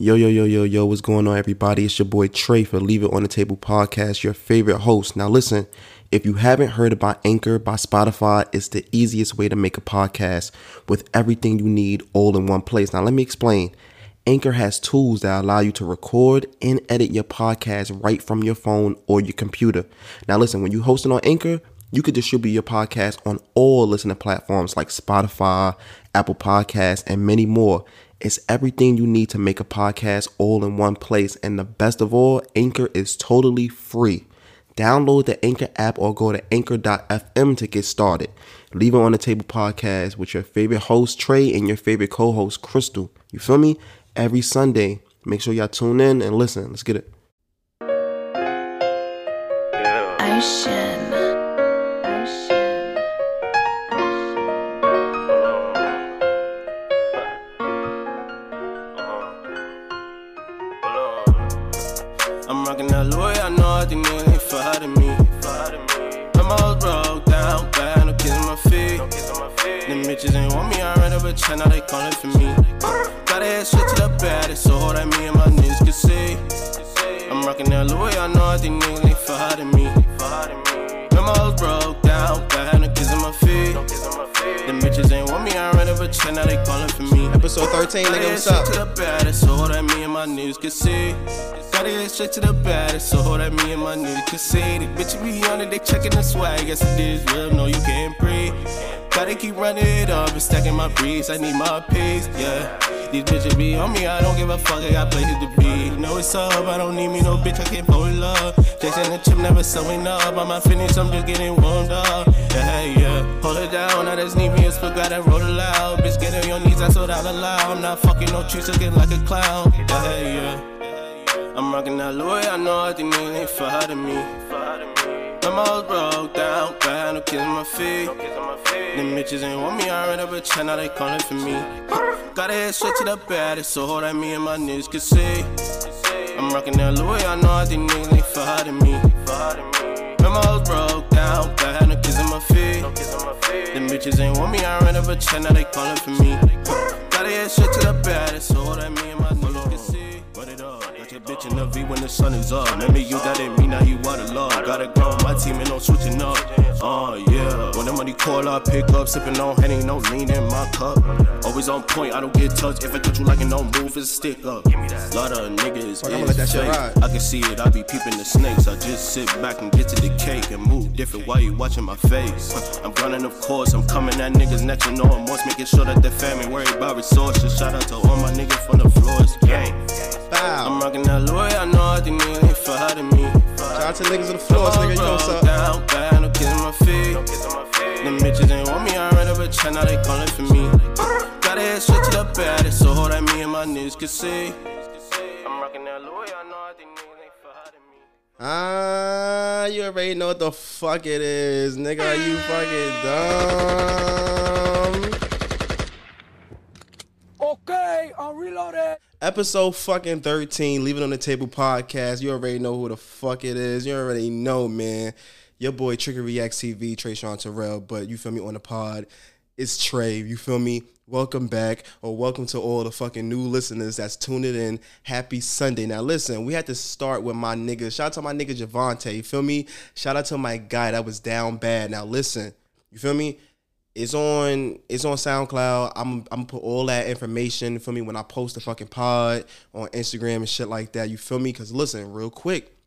Yo, yo, yo, yo, yo, what's going on, everybody? It's your boy Tre for Leave It on the Table podcast, your favorite host. Now, listen, if you haven't heard about Anchor by Spotify, it's the easiest way to make a podcast with everything you need all in one place. Now, let me explain. Anchor has tools that allow you to record and edit your podcast right from your phone or your computer. Now, listen, when you're hosting on Anchor, you could distribute your podcast on all listening platforms like Spotify, Apple Podcasts, and many more. It's everything you need to make a podcast all in one place. And the best of all, Anchor is totally free. Download the Anchor app or go to anchor.fm to get started. Leave it on the table podcast with your favorite host, Tre, and your favorite co host, Crystal. You feel me? Every Sunday. Make sure y'all tune in and listen. Let's get it. Ocean. A check, now they calling for me. Gotta head straight to the baddest, so that me and my niggas can see. I'm rocking that Louis, I know I think niggas ain't fighting me. Bitches ain't want me, I ran up a check, now they calling for me. Episode 13, nigga, what's up? To the baddest, so that me and my niggas can see. Gotta get straight to the baddest, so that me and my niggas can see. The bitches be on it, they checking the swag. Guess it is real, no, you can't breathe. Gotta keep running it up and stacking my breeze. I need my peace, yeah. These bitches be on me, I don't give a fuck, I got places to be. Know it's up, I don't need me no bitch, I can't fall in love. Jason the chip never sewing up, I'm not finished, I'm just getting warmed up. Yeah, yeah. Hold it down, I just need me a split, gotta roll it loud. Bitch, get on your knees, that's what I'll allow. I'm not fucking no tricks, looking like a clown. Yeah, yeah. I'm rocking that Louis, I know I think niggas ain't fighting me. My mouth broke down, i bad, no kiss on my feet. Them bitches ain't want me, I ran up a check, now they calling for me. Gotta head straight to the baddest, so that me and my niggas can see. I'm rocking that Louis, I know I think niggas ain't fighting me. My mouth broke down, bad, no kiss on my feet. Them bitches ain't want me, I ran up a check, now they calling for me. Gotta head straight to the baddest, so that me and my niggas can see. It got your bitch in the V when the sun is up. Remember you that ain't me, now you out of love. Gotta grow my team and no switching up. Oh yeah, when the money call, I pick up. Sipping on Henny, no lean in my cup. Always on point, I don't get touched. If I touch you like it, don't move, it's a stick up. Lot of niggas I'ma is let that shit fake. I can see it, I be peeping the snakes. I just sit back and get to the cake and move different while you watching my face. I'm grinding, of course, I'm coming at niggas next, you know I'm most making sure that their family worried about resources. Shout out to all my niggas from the floors, gang. I'm rocking that Louis, I know I think niggas ain't fighting me. Shout out to niggas on the floor, nigga, you know what's up? Down, bad, kiss on my feet. Them bitches ain't want me, I ran up a check, now they calling for me. Gotta head straight to the baddest, so that me and my niggas can see. I'm rocking that Louis, I know I think niggas ain't fighting me. Ah, you already know what the fuck it is, nigga. Are you fucking dumb? Okay, I'm reloaded. Episode fucking 13, Leave It on the Table podcast. You already know who the fuck it is. You already know, man. Your boy Trigger X TV, Trey Sean Terrell, but you feel me on the pod. It's Tre. You feel me? Welcome back, or welcome to all the fucking new listeners that's tuning in. Happy Sunday. Now, listen, we had to start with my nigga. Shout out to my nigga Javanta. You feel me? Shout out to my guy that was down bad. Now, listen, you feel me? It's on it's on SoundCloud. I'm I'm put all that information for me when I post the fucking pod on Instagram and shit like that. You feel me? Cause listen, real quick.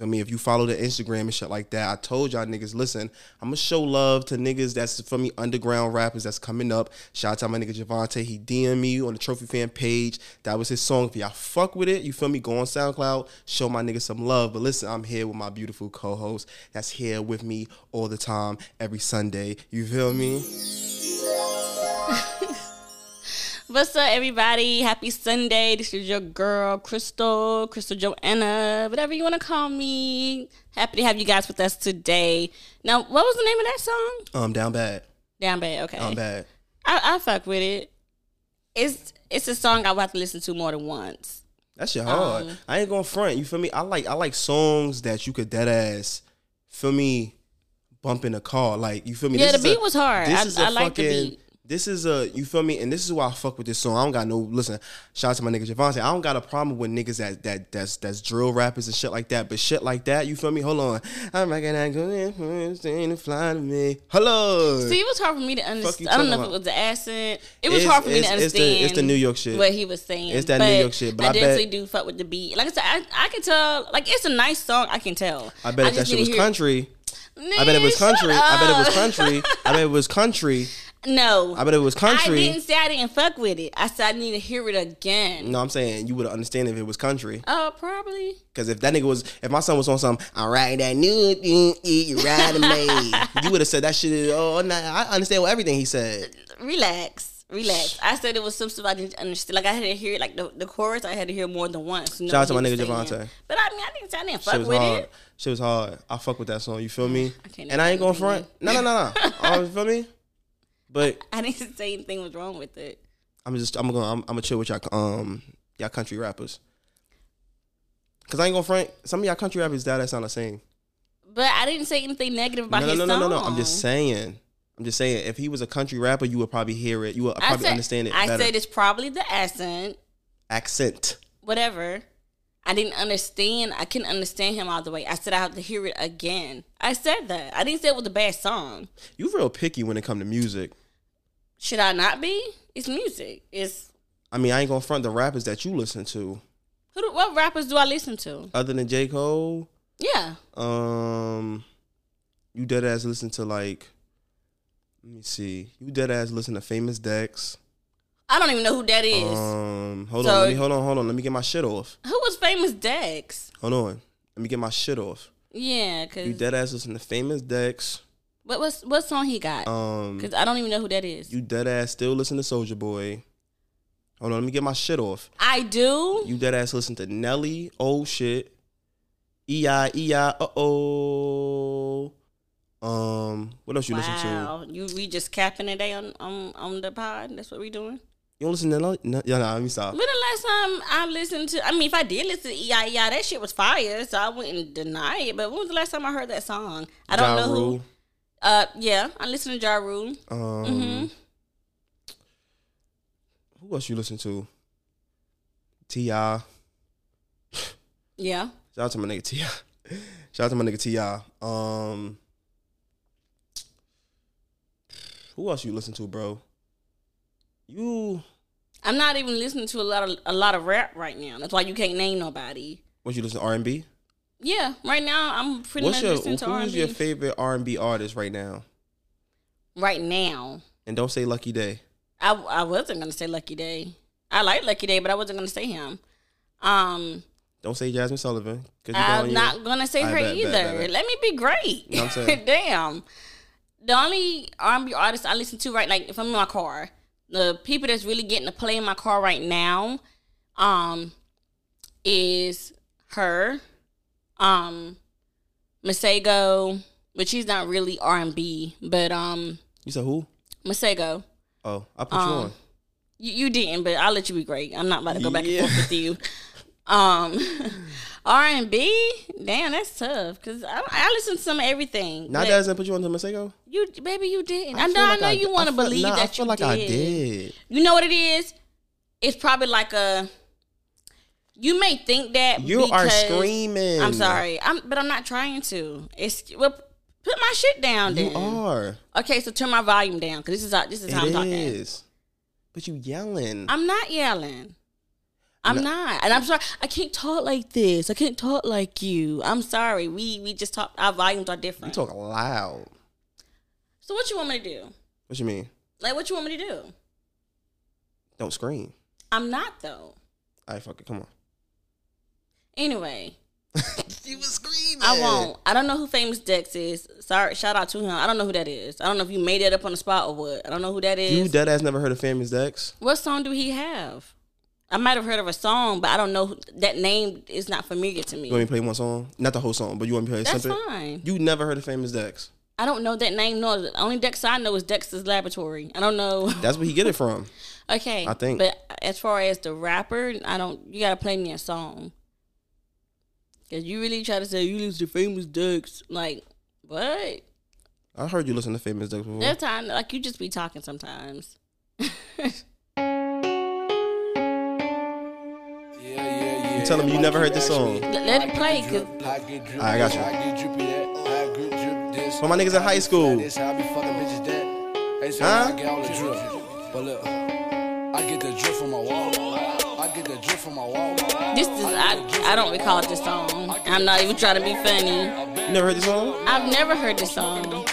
You feel me? If you follow the Instagram and shit like that, I told y'all niggas, listen, I'm gonna show love to niggas that's for me underground rappers that's coming up. Shout out to my nigga Javanta. He DM me on the Trophy Fan page. That was his song. If y'all fuck with it, you feel me? Go on SoundCloud, show my nigga some love. But listen, I'm here with my beautiful co-host that's here with me all the time, every Sunday. You feel me? What's up, everybody? Happy Sunday. This is your girl, Crystal, Crystal Joanna, whatever you want to call me. Happy to have you guys with us today. Now, what was the name of that song? Um, down bad. Down Bad. Okay. Down bad. I, I fuck with it. It's it's a song I have to listen to more than once. That shit hard. Um, I ain't going front. You feel me? I like I like songs that you could dead ass feel me bump in the car. Like you feel me? Yeah, This the beat was hard. This I- is I a like the fucking. beat. This is a you feel me, and this is why I fuck with this song. I don't got no listen. Shout out to my nigga Javanta. I don't got a problem with niggas that that that's that's drill rappers and shit like that. But shit like that, you feel me? Hold on, I'm not gonna go in fly to me. Hello. See, it was hard for me to understand. I don't know if it was the accent. It was It's- hard for me to it's- it's the- understand. it's the New York shit. What he was saying. It's that New York shit, but I bet- definitely do fuck with the beat. Like I said, I, I can tell. Like it's a nice song. I can tell. I bet if that shit was country. I bet it was country. I bet it was country. I bet it was country. No, I bet it was country. I didn't say I didn't fuck with it. I said I need to hear it again. No, I'm saying you would understand if it was country. Oh, probably. Because if that nigga was, if my son was on some, I'm riding that new, thing, you riding me, you would have said that shit. Oh, nah, I understand everything he said. Relax. Relax. I said it was some stuff I didn't understand. Like I had to hear it, like the, the chorus. I had to hear more than once. to know Shout out to my nigga. Javanta. But I mean, I didn't say I didn't fuck with hard. it. Shit was hard. I fuck with that song. You feel me? I can't and I ain't going front. No, no, no, no. Oh, you feel me? But I didn't say anything was wrong with it. I'm just, I'm gonna, I'm, I'm gonna chill with y'all, um, y'all country rappers. Cause I ain't gonna front. Some of y'all country rappers that that sound the same. But I didn't say anything negative about No, no, his no, no, song. no, no. I'm just saying. I'm just saying. If he was a country rapper, you would probably hear it. You would probably said, understand it I better. said it's probably the accent, Accent. whatever. I didn't understand. I couldn't understand him all the way. I said I have to hear it again. I said that. I didn't say it was a bad song. You real picky when it come to music. Should I not be? It's music. It's I mean, I ain't gonna front the rappers that you listen to. who? Do, what rappers do I listen to? Other than J. Cole, Yeah, um, you dead ass listen to like, let me see. You dead ass listen to Famous Dex. I don't even know who that is. Um, hold So- on, let me hold on, hold on. Let me get my shit off. who was famous Dex? Hold on, let me get my shit off. Yeah, cause You dead ass listen to Famous Dex. What what's what song he got? Um, Cause I don't even know who that is. you dead ass still listen to Soulja Boy. Hold on, let me get my shit off. I do. You dead ass listen to Nelly, Oh shit. E I E I uh oh. Um, what else you listen to? you we just capping today on on on the pod. That's what we doing. You don't listen to Nelly? No, yeah, nah, let me stop. When the last time I listened to? I mean, if I did listen to EIEI, that shit was fire, so I wouldn't deny it. But when was the last time I heard that song? I don't Ja know who. Uh, yeah, I listen to Ja Rule. Um, Mhm. who else you listen to? Ti. Yeah. Shout out to my nigga Ti. Shout out to my nigga Ti. Um, who else you listen to, bro? You I'm not even listening to a lot of a lot of rap right now. That's why you can't name nobody. what you listen to R and B? Yeah, right now I'm pretty What's much your listening to R who's and your favorite R and B artist right now? right now, And don't say Lucky Daye. I I wasn't gonna say Lucky Daye. I like Lucky Daye, but I wasn't gonna say him. Um, Don't say Jazmine Sullivan. I'm going not gonna say I her bet, either. bet, bet. Let me be great. You know what I'm saying? Damn. The only R&B artist I listen to right, like if I'm in my car, the people that's really getting to play in my car right now, um, is her, um, Masego, but she's not really R&B, but um, You said who? Masego. Oh, I put you Um, on. You, you didn't, but I'll let you be great. I'm not about to go back Yeah. and forth with you. Um, R and B, damn, that's tough. Cause I, I listen to some of everything. Now that doesn't put you on to Masego? you, baby, you didn't. I, feel know, I like know you want to believe nah, that I feel you like did. I did. You know what it is? It's probably like a. You may think that You are screaming. I'm sorry, I'm, but I'm not trying to. It's well, put my shit down. You are. okay. So turn my volume down because this is how this is how I'm It talking. is. But you yelling. I'm not yelling. I'm not. And I'm sorry. I can't talk like this. I can't talk like you. I'm sorry. We we just talk our volumes are different. you talk loud. so what you want me to do? What you mean? Like what you want me to do? Don't scream. I'm not though. All right, fuck it. Come on. Anyway, you was screaming. I won't. I don't know who Famous Dex is. Sorry, shout out to him. I don't know who that is. I don't know if you made that up on the spot or what. I don't know who that is. You dead ass never heard of Famous Dex? what song do he have? I might have heard of a song, but I don't know who, that name is not familiar to me. You want me to play one song? Not the whole song, but you want me to play That's something? fine. You never heard of Famous Dex? I don't know that name. No, the only Dex I know is Dexter's Laboratory. I don't know. That's where he get it from. Okay, I think. But as far as the rapper, I don't. You gotta play me a song. Cause you really try to say you listen to famous Dex, like what? I heard you listen to Famous Dex before. That time, like you just be talking sometimes. Yeah, yeah, yeah. You tell him you never heard this song. Let let it play, cause I got you. For my niggas in high school. This how I be fucking bitches that. Hey, so Huh? I get all the drip. But look, I get the drip from my wall. This is I I don't recall this song. I'm not even trying to be funny. Never heard this song? I've never heard this song. right,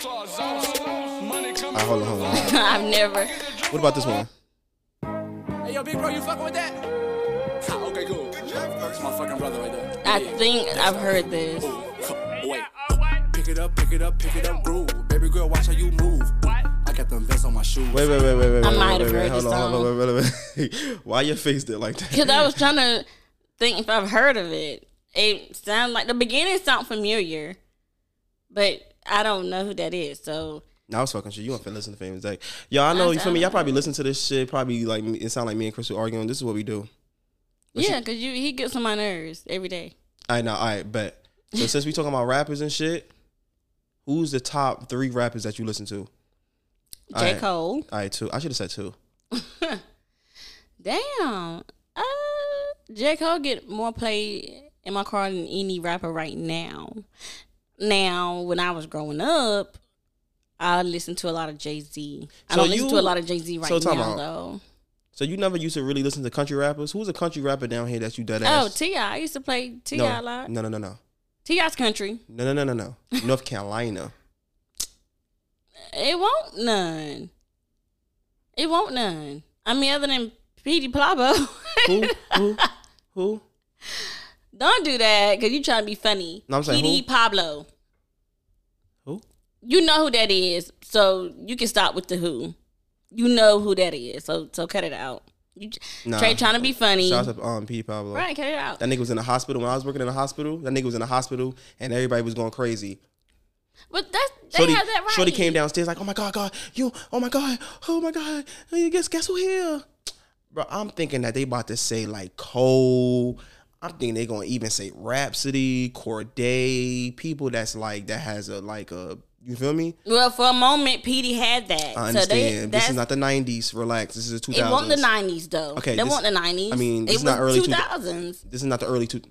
hold on, hold on. I've never. What about this one? Hey, yo, big bro, you fucking with that? Okay, cool. That's my fucking brother right there. I think I've heard this. Wait. Pick it up, pick it up, pick it up, groove. Baby girl, watch how you move. I got them vests on my shoes. Wait, wait, wait, wait, wait. I wait, might wait, have wait, heard Hold this on, hold on, wait, wait, wait. Why your face did like that? Cause I was trying to think if I've heard of it. It sounds like the beginning sound familiar, but I don't know who that is. So Nah, I was fucking shit. You want to listen to Famous Day. Yo, I know, you feel me? Y'all probably listen to this shit. Probably like, it sound like me and Crystal arguing. This is what we do. yeah, cause you he gets on my nerves every day. All right, now, all right, bet. So since we talking about rappers and shit, who's the top three rappers that you listen to? All J right. Cole. All right, two. I should have said two. Damn. Uh, J Cole get more play in my car than any rapper right now. Now, when I was growing up, I listened to a lot of Jay Z. I So don't listen to a lot of Jay Z right so now out. though. So you never used to really listen to country rappers? Who's a country rapper down here that you dead ass? Oh. Ti. I used to play Ti no, a lot. no, no, no, no, Ti's country. no, no, no, no, no. North Carolina. It won't none. It won't none. I mean, other than Petey Pablo. Who? Who? Who? Don't do that because you trying to be funny. No, I'm saying Petey who? Pablo. Who? You know who that is, so you can stop with the who. You know who that is, so so cut it out. You Nah. Tre trying to be funny, Shout out to um, P. Pablo. right? Cut it out. That nigga was in the hospital when I was working in the hospital. That nigga was in the hospital and everybody was going crazy. But that's they Shorty, have that right. Shorty came downstairs like, oh my god, God, you, oh my god, oh my god, guess guess who here? Bro, I'm thinking that they about to say like Cole. I'm thinking they're gonna even say Rapsody, Cordae, people that's like that has a like a you feel me? Well, for a moment, Petey had that. I So they, understand. this is not the '90s. Relax. This is the 2000s. It wasn't the nineties though. Okay, they this- weren't the nineties. I mean, this it is not early two two- thousands. This is not the early two,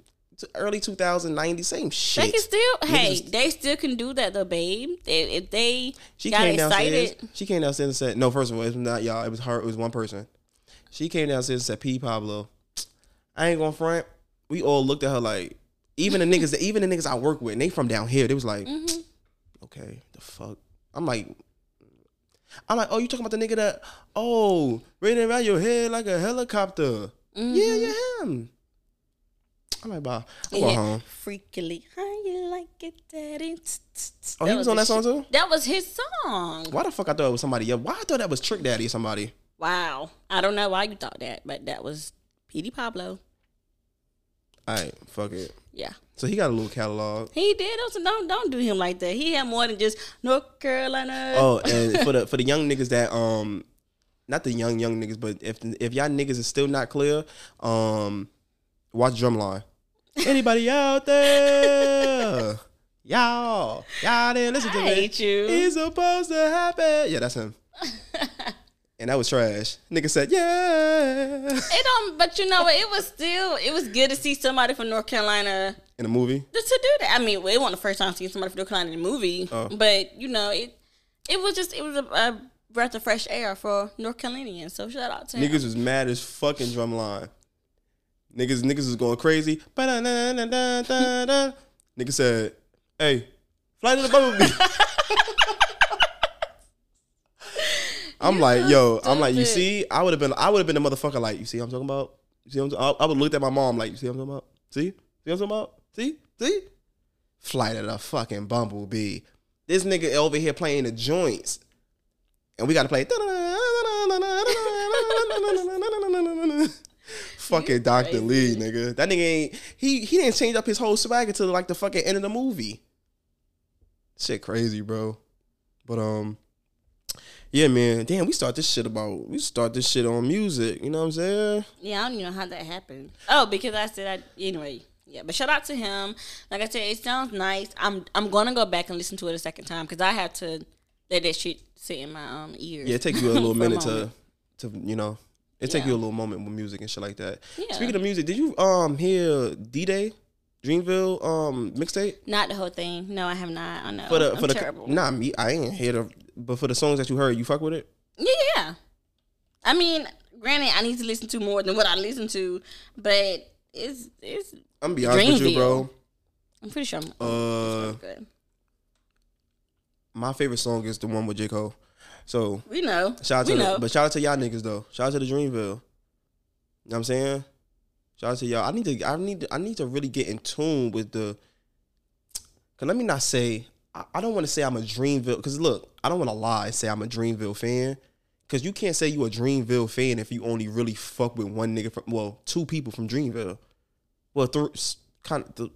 early 2000, 90, same shit. They can still, hey, is- they still can do that though, babe. If, if they She got came downstairs. She came downstairs and said, "No, first of all, it's not y'all. It was her. It was one person." She came downstairs and said, "P. Pablo, I ain't gonna front." We all looked at her like, even the niggas, even the niggas I work with, and they from down here. They was like, Mm-hmm. "Okay, the fuck." I'm like, I'm like, "Oh, you talking about the nigga that? Oh, raining around your head like a helicopter? Mm-hmm. Yeah, yeah, him." I'm like, "Bye." I'm going yeah, home. freakily, how you like it, daddy? Oh, he was on that song too. That was his song. Why the fuck I thought it was somebody else? Why I thought that was Trick Daddy or somebody? Wow, I don't know why you thought that, but that was Petey Pablo. All right, fuck it. Yeah, So he got a little catalog. he did. Also, don't don't do him like that. He had more than just North Carolina. Oh, and for the for the young niggas that um, not the young young niggas, but if if y'all niggas is still not clear, um, watch Drumline. Anybody out there? Y'all, y'all didn't listen to I me. hate you. It's supposed to happen. Yeah, that's him. and that was trash. Nigga said, yeah. It don't, but you know what? It was still it was good to see somebody from North Carolina In a movie. to, to do that. I mean, well, it wasn't the first time seeing somebody from North Carolina in a movie, Oh. but you know, it it was just it was a, a breath of fresh air for North Carolinians. So shout out to him. Niggas was mad as fucking drumline. Niggas, niggas was going crazy. Nigga said, "Hey, fly to the bumblebee." I'm like, yo, I'm like, you see, I would have been, I would have been the motherfucker. Like, you see, what I'm talking about. You see, what I'm, I, I would have looked at my mom like, you see, what I'm talking about. See, see, what I'm talking about. See, see, fly to the fucking bumblebee. This nigga over here playing the joints, and we got to play. fucking Dr. Lee, nigga. That nigga ain't he he didn't change up his whole swag until like the fucking end of the movie. Shit crazy, bro. But um yeah, man. Damn, we start this shit about we start this shit on music. You know what I'm saying? Yeah, I don't even know how that happened. Oh, because I said I anyway. Yeah, but shout out to him. Like I said, it sounds nice. I'm I'm gonna go back and listen to it a second time because I have to let that shit sit in my um ears. Yeah, it takes you a little minute to to you know, it take you a little moment with music and shit like that. Yeah. Speaking of music, did you um hear D Day, Dreamville um mixtape Not the whole thing. No, I have not. I know. for the I'm for the terrible. not me? I ain't hear the but for the songs that you heard, you fuck with it. Yeah, yeah. I mean, granted, I need to listen to more than what I listen to, but it's it's. I'm gonna be honest with you, bro. I'm pretty sure I'm. Uh, good. my favorite song is the one with J Cole. So We know. shout out we to know. the, but shout out to y'all niggas though. Shout out to the Dreamville. You know what I'm saying? Shout out to y'all. I need to I need to, I need to really get in tune with the Cause let me not say I, I don't want to say I'm a Dreamville cause look, I don't want to lie and say I'm a Dreamville fan. Cause you can't say you a Dreamville fan if you only really fuck with one nigga from well, two people from Dreamville. Well, three kind of th-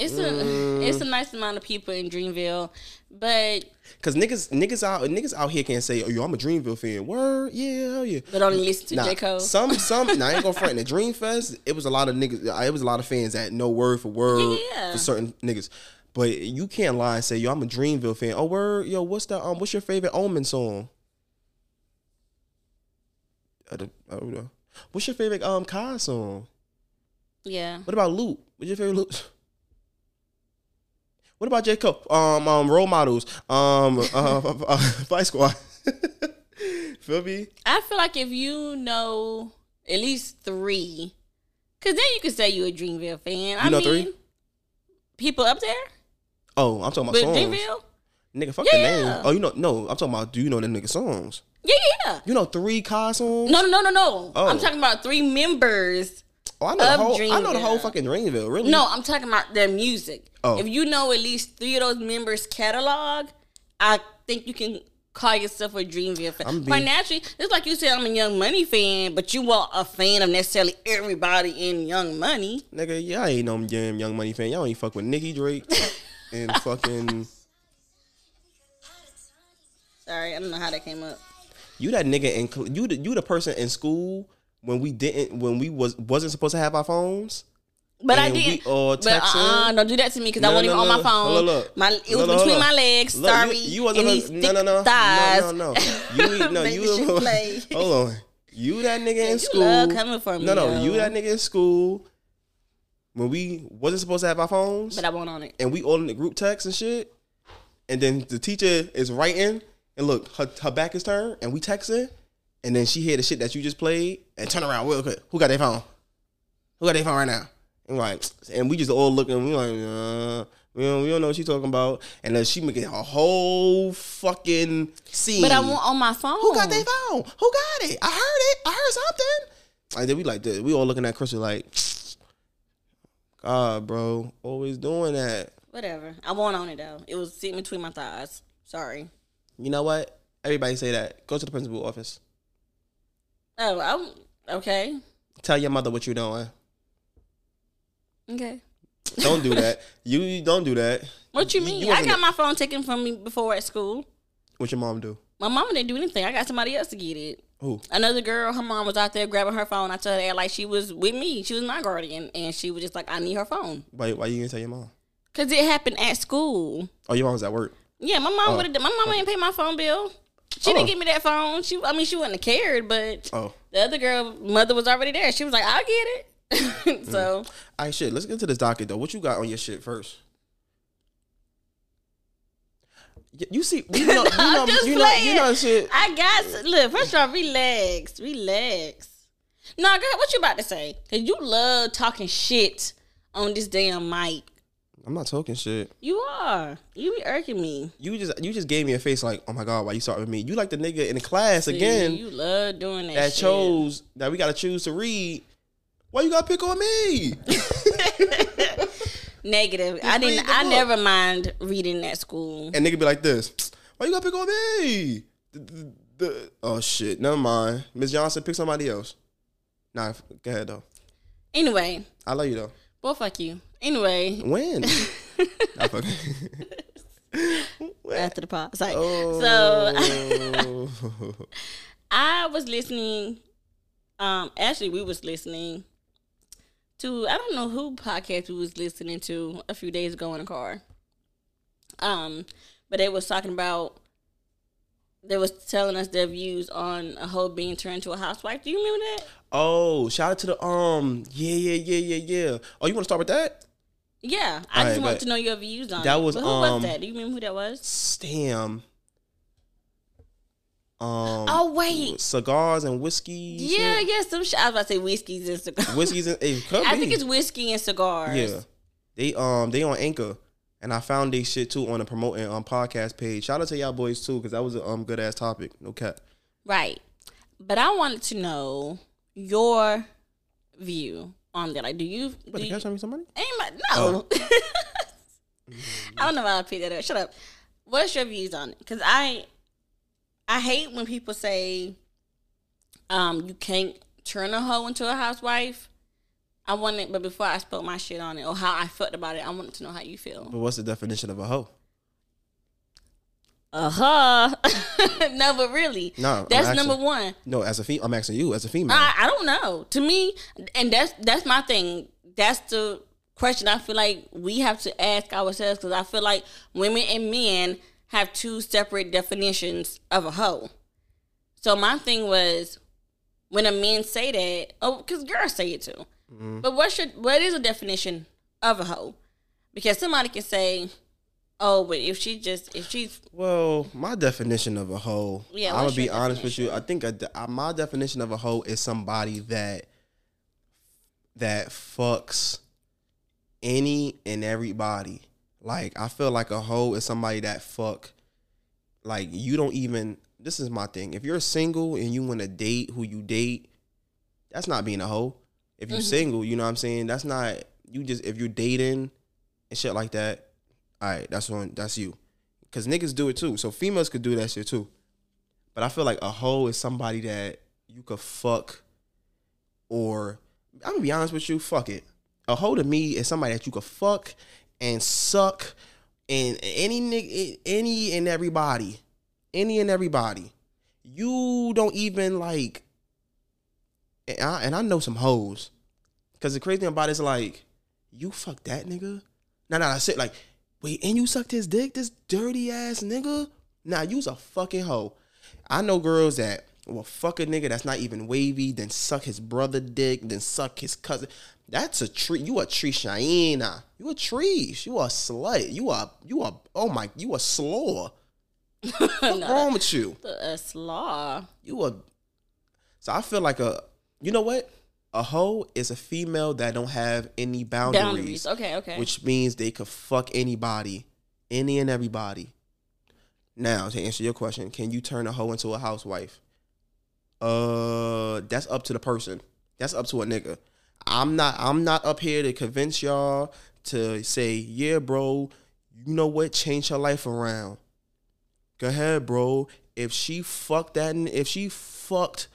It's Mm. a it's a nice amount of people in Dreamville, but Cause niggas, niggas out, niggas out here can't say, "Oh, yo, I'm a Dreamville fan." Word, yeah, hell yeah. but only listen to Nah, J Cole. some, some. Now I ain't gonna front. In the Dream Fest, it was a lot of niggas. uh, It was a lot of fans that know word for word Yeah. for certain niggas. But you can't lie and say, "Yo, I'm a Dreamville fan." Oh, word, yo, what's the um, what's your favorite Omen song? I don't, I don't know. What's your favorite um Kai song? yeah, What about Lute? What's your favorite Lute? What about J. Cole? Um, um, role models. Um, uh, uh, Vice Squad. Feel me? I feel like if you know at least three, because then you can say you a Dreamville fan. I You know mean, three? people up there, Oh, I'm talking about but songs. Dreamville, Nigga, fuck Yeah, the name. yeah. Oh, you know, no, I'm talking about. Do you know them nigga songs? yeah, yeah. You know three Kai songs? No, no, no, no, no. Oh. I'm talking about three members. Oh, I know the whole. I know the whole fucking Dreamville. Really? No, I'm talking about their music. Oh. If you know at least three of those members' catalog, I think you can call yourself a Dreamville fan. I'm being- Quite naturally, it's like you said, I'm a Young Money fan, but you want a fan of necessarily everybody in Young Money. nigga, y'all ain't no damn Young Money fan. Y'all ain't fuck with Nicki Drake and fucking. Sorry, I don't know how that came up. You that nigga in you the, you the person in school when we didn't when we was wasn't supposed to have our phones. But I And we didn't. all but texting? uh, don't do that to me because I wasn't no, even on my phone. look, look. My it was between my legs. Look, sorry, you, you wasn't and these no no no thighs. no no no. You no you play. hold on. You that nigga in You school. love coming for me, No no. though. You that nigga in school when we wasn't supposed to have our phones But I won't on it. and we all in the group text and shit. And then the teacher is writing and look her, her back is turned and we texting and then she hear the shit that you just played and turn around real quick. Who got their phone? Who got their phone right now? And like, and we just all looking. We like, uh, we don't, we don't know what she talking about. And then she making a whole fucking scene. But I want on my phone. Who got their phone? Who got it? I heard it. I heard something. And then we like this. We all looking at Crystal like, God, bro, always doing that. Whatever. I won't on it though. It was sitting between my thighs. Sorry. You know what? Everybody say that. Go to the principal office. Oh, I'm okay. Tell your mother what you're doing. Okay. Don't do that. you you don't do that. What you mean? you I got my phone taken from me before at school. What your mom do? My mom didn't do anything. I got somebody else to get it. Who? Another girl, her mom was out there grabbing her phone. I told her like she was with me. She was my guardian, and she was just like, "I need her phone," Why why you didn't tell your mom? cause it happened at school. Oh, your mom was at work. Yeah, my mom Oh. would have. My mom oh. didn't pay my phone bill. She Oh. didn't give me that phone. She, I mean, she wouldn't have cared, but Oh. the other girl mother was already there. She was like, "I'll get it." Mm. so All right, shit. Let's get to this docket though. What you got on your shit first? You see, you know, you I'm know, you know, you know, shit. I got look. First of all, relax, relax. No, girl, what you about to say? Cause you love talking shit on this damn mic. I'm not talking shit. You are. You be irking me. You just, you just gave me a face like, oh my god, why you starting with me? You like the nigga in the class See, again you love doing that. that shit. chose that we gotta choose to read. Why you gotta pick on me? negative. I didn't. I book. never mind reading at school. and nigga be like this. Why you gotta pick on me? The- the- the- oh shit, never mind. Miss Johnson, pick somebody else. Nah, go ahead though. Anyway, I love you though. well, fuck you. Anyway, When? After the pod, sorry. oh. So I was listening. Um, actually, we was listening to I don't know who podcast we was listening to a few days ago in the car. Um, but they was talking about they was telling us their views on a hoe being turned into a housewife. Do you remember that? Oh, shout out to the um, yeah, yeah, yeah, yeah, yeah. Oh, you want to start with that? Yeah, I just want but to know your views on that was, But who um, was that? Do you remember who that was? Stam. Um. Oh wait, cigars and whiskey. yeah, shit? yeah. Some sh- I was about to say whiskeys and cigars. Whiskeys and it could I be. think it's whiskey and cigars. Yeah, they um they on Anchor, and I found they shit too on the promoting um podcast page. Shout out to y'all boys too, because that was a um good ass topic. No cap. Right. But I wanted to know your view on that. Like, do you? But you better Do you catch on me somebody. ain't my, no. I don't know why I picked that up. Shut up. What's your views on it? Because I, I hate when people say, um, you can't turn a hoe into a housewife. I wanted, but before I spoke my shit on it or how I felt about it, I wanted to know how you feel. But what's the definition of a hoe? Uh huh. no, but really, No, that's asking. number one. No, as a fe- I'm asking you as a female. I, I don't know. To me, and that's that's my thing. That's the question I feel like we have to ask ourselves because I feel like women and men have two separate definitions of a hoe. So my thing was when a man say that, oh, because girls say it too. But what should what is a definition of a hoe? Because somebody can say, oh, but if she just if she's Well, my definition of a hoe, Yeah, I'm gonna be honest with you. I think a my definition of a hoe is somebody that that fucks any and everybody. Like I feel like a hoe is somebody that fuck. Like you don't even. This is my thing. If you're single and you want to date who you date, that's not being a hoe. If you're mm-hmm. single, you know what I'm saying. That's not you. Just if you're dating and shit like that. All right, that's one. That's you. Cause niggas do it too. So females could do that shit too. But I feel like a hoe is somebody that you could fuck or I'm gonna be honest with you, fuck it. A hoe to me is somebody that you could fuck and suck and any nigga any and everybody. Any and everybody. You don't even like and I, and I know some hoes. Cause the crazy thing about it is like, you fuck that nigga? Nah, nah, I said like, wait, and you sucked his dick, this dirty ass nigga? Nah, you's a fucking hoe. I know girls that will fuck a nigga that's not even wavy, then suck his brother dick, then suck his cousin. That's a tree. You a tree Shaina. You a tree. You a slut. You a you a oh my you a slaw. What's wrong with you? a uh, slaw. You a so I feel like a you know what? A hoe is a female that don't have any boundaries. Boundaries. Okay, okay. Which means they could fuck anybody, any and everybody. Now, to answer your question, can you turn a hoe into a housewife? Uh, that's up to the person. That's up to a nigga. I'm not. I'm not up here to convince y'all to say, yeah, bro. You know what? Change her life around. Go ahead, bro. If she fucked that, if she fucked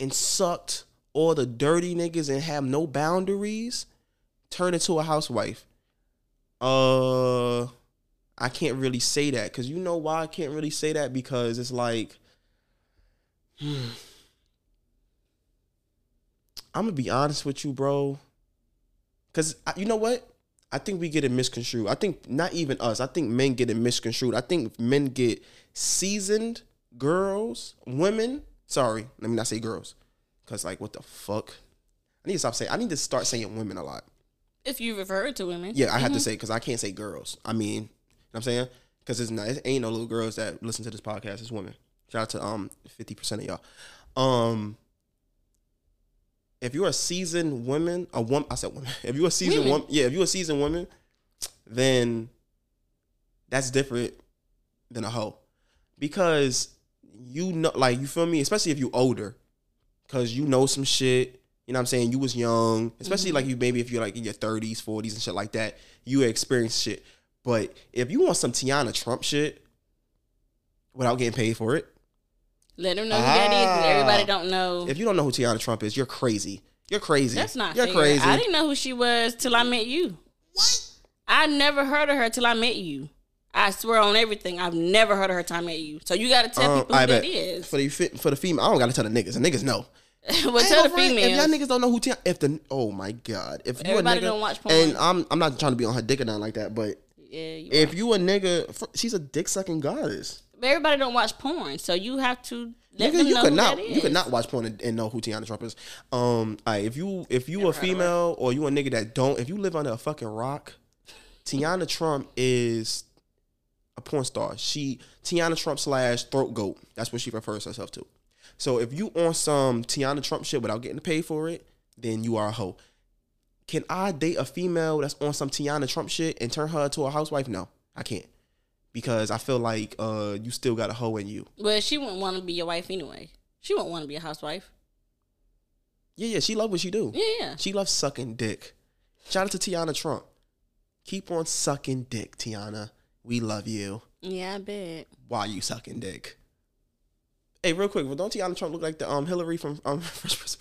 and sucked all the dirty niggas and have no boundaries, turn into a housewife. Uh, I can't really say that because you know why I can't really say that because it's like, I'm gonna be honest with you, bro. Because you know what? I think we get it misconstrued. I think not even us. I think men get it misconstrued. I think men get seasoned girls, women. Sorry, let me not say girls, because like what the fuck? I need to stop saying. I need to start saying women a lot. if you refer to women. Yeah, I have to say because I can't say girls. I mean, you know what I'm saying because it's not. It ain't no little girls that listen to this podcast. It's women. Shout out to um fifty percent of y'all. Um, if you're a seasoned woman, a woman, I said woman. If you're a seasoned woman, yeah, if you're a seasoned woman, then that's different than a hoe because you know, like you feel me, especially if you're older, because you know some shit. You know what I'm saying? You was young, especially like you maybe if you're like in your 30s, 40s, and shit like that. You experienced shit. But if you want some Teanna Trump shit without getting paid for it, Let them know who that is. Everybody don't know. if you don't know who Teanna Trump is, you're crazy. You're crazy. That's not You're fair. crazy. I didn't know who she was till I met you. what? I never heard of her till I met you. I swear on everything, I've never heard of her till I met you. So you got to tell Um, people who I that bet is. for the for the female, I don't gotta tell the niggas. The niggas know. well, Ain't tell the If y'all niggas don't know who Teanna, if the oh my god, if you Everybody a nigga, don't watch porn. and I'm I'm not trying to be on her dick or nothing like that, but Yeah, you if you a nigga, she's a dick sucking goddess. But everybody don't watch porn, so you have to let Nigga, them you know could not you could not watch porn and, and know who Teanna Trump is. Um, if you if you a female or you a nigga that don't, if you live under a fucking rock, Teanna Trump is a porn star. She Teanna Trump slash throat goat. That's what she refers herself to. So if you on some Teanna Trump shit without getting paid for it, then you are a hoe. Can I date a female that's on some Teanna Trump shit and turn her to a housewife? No, I can't. Because I feel like uh you still got a hoe in you. Well, she wouldn't want to be your wife anyway. She wouldn't want to be a housewife. Yeah, yeah, she love what she do. Yeah, yeah. She loves sucking dick. Shout out to Teanna Trump. Keep on sucking dick, Teanna. We love you. Yeah, I bet. While you sucking dick. Hey, real quick, well, don't Teanna Trump look like the um Hillary from um Fresh Prince?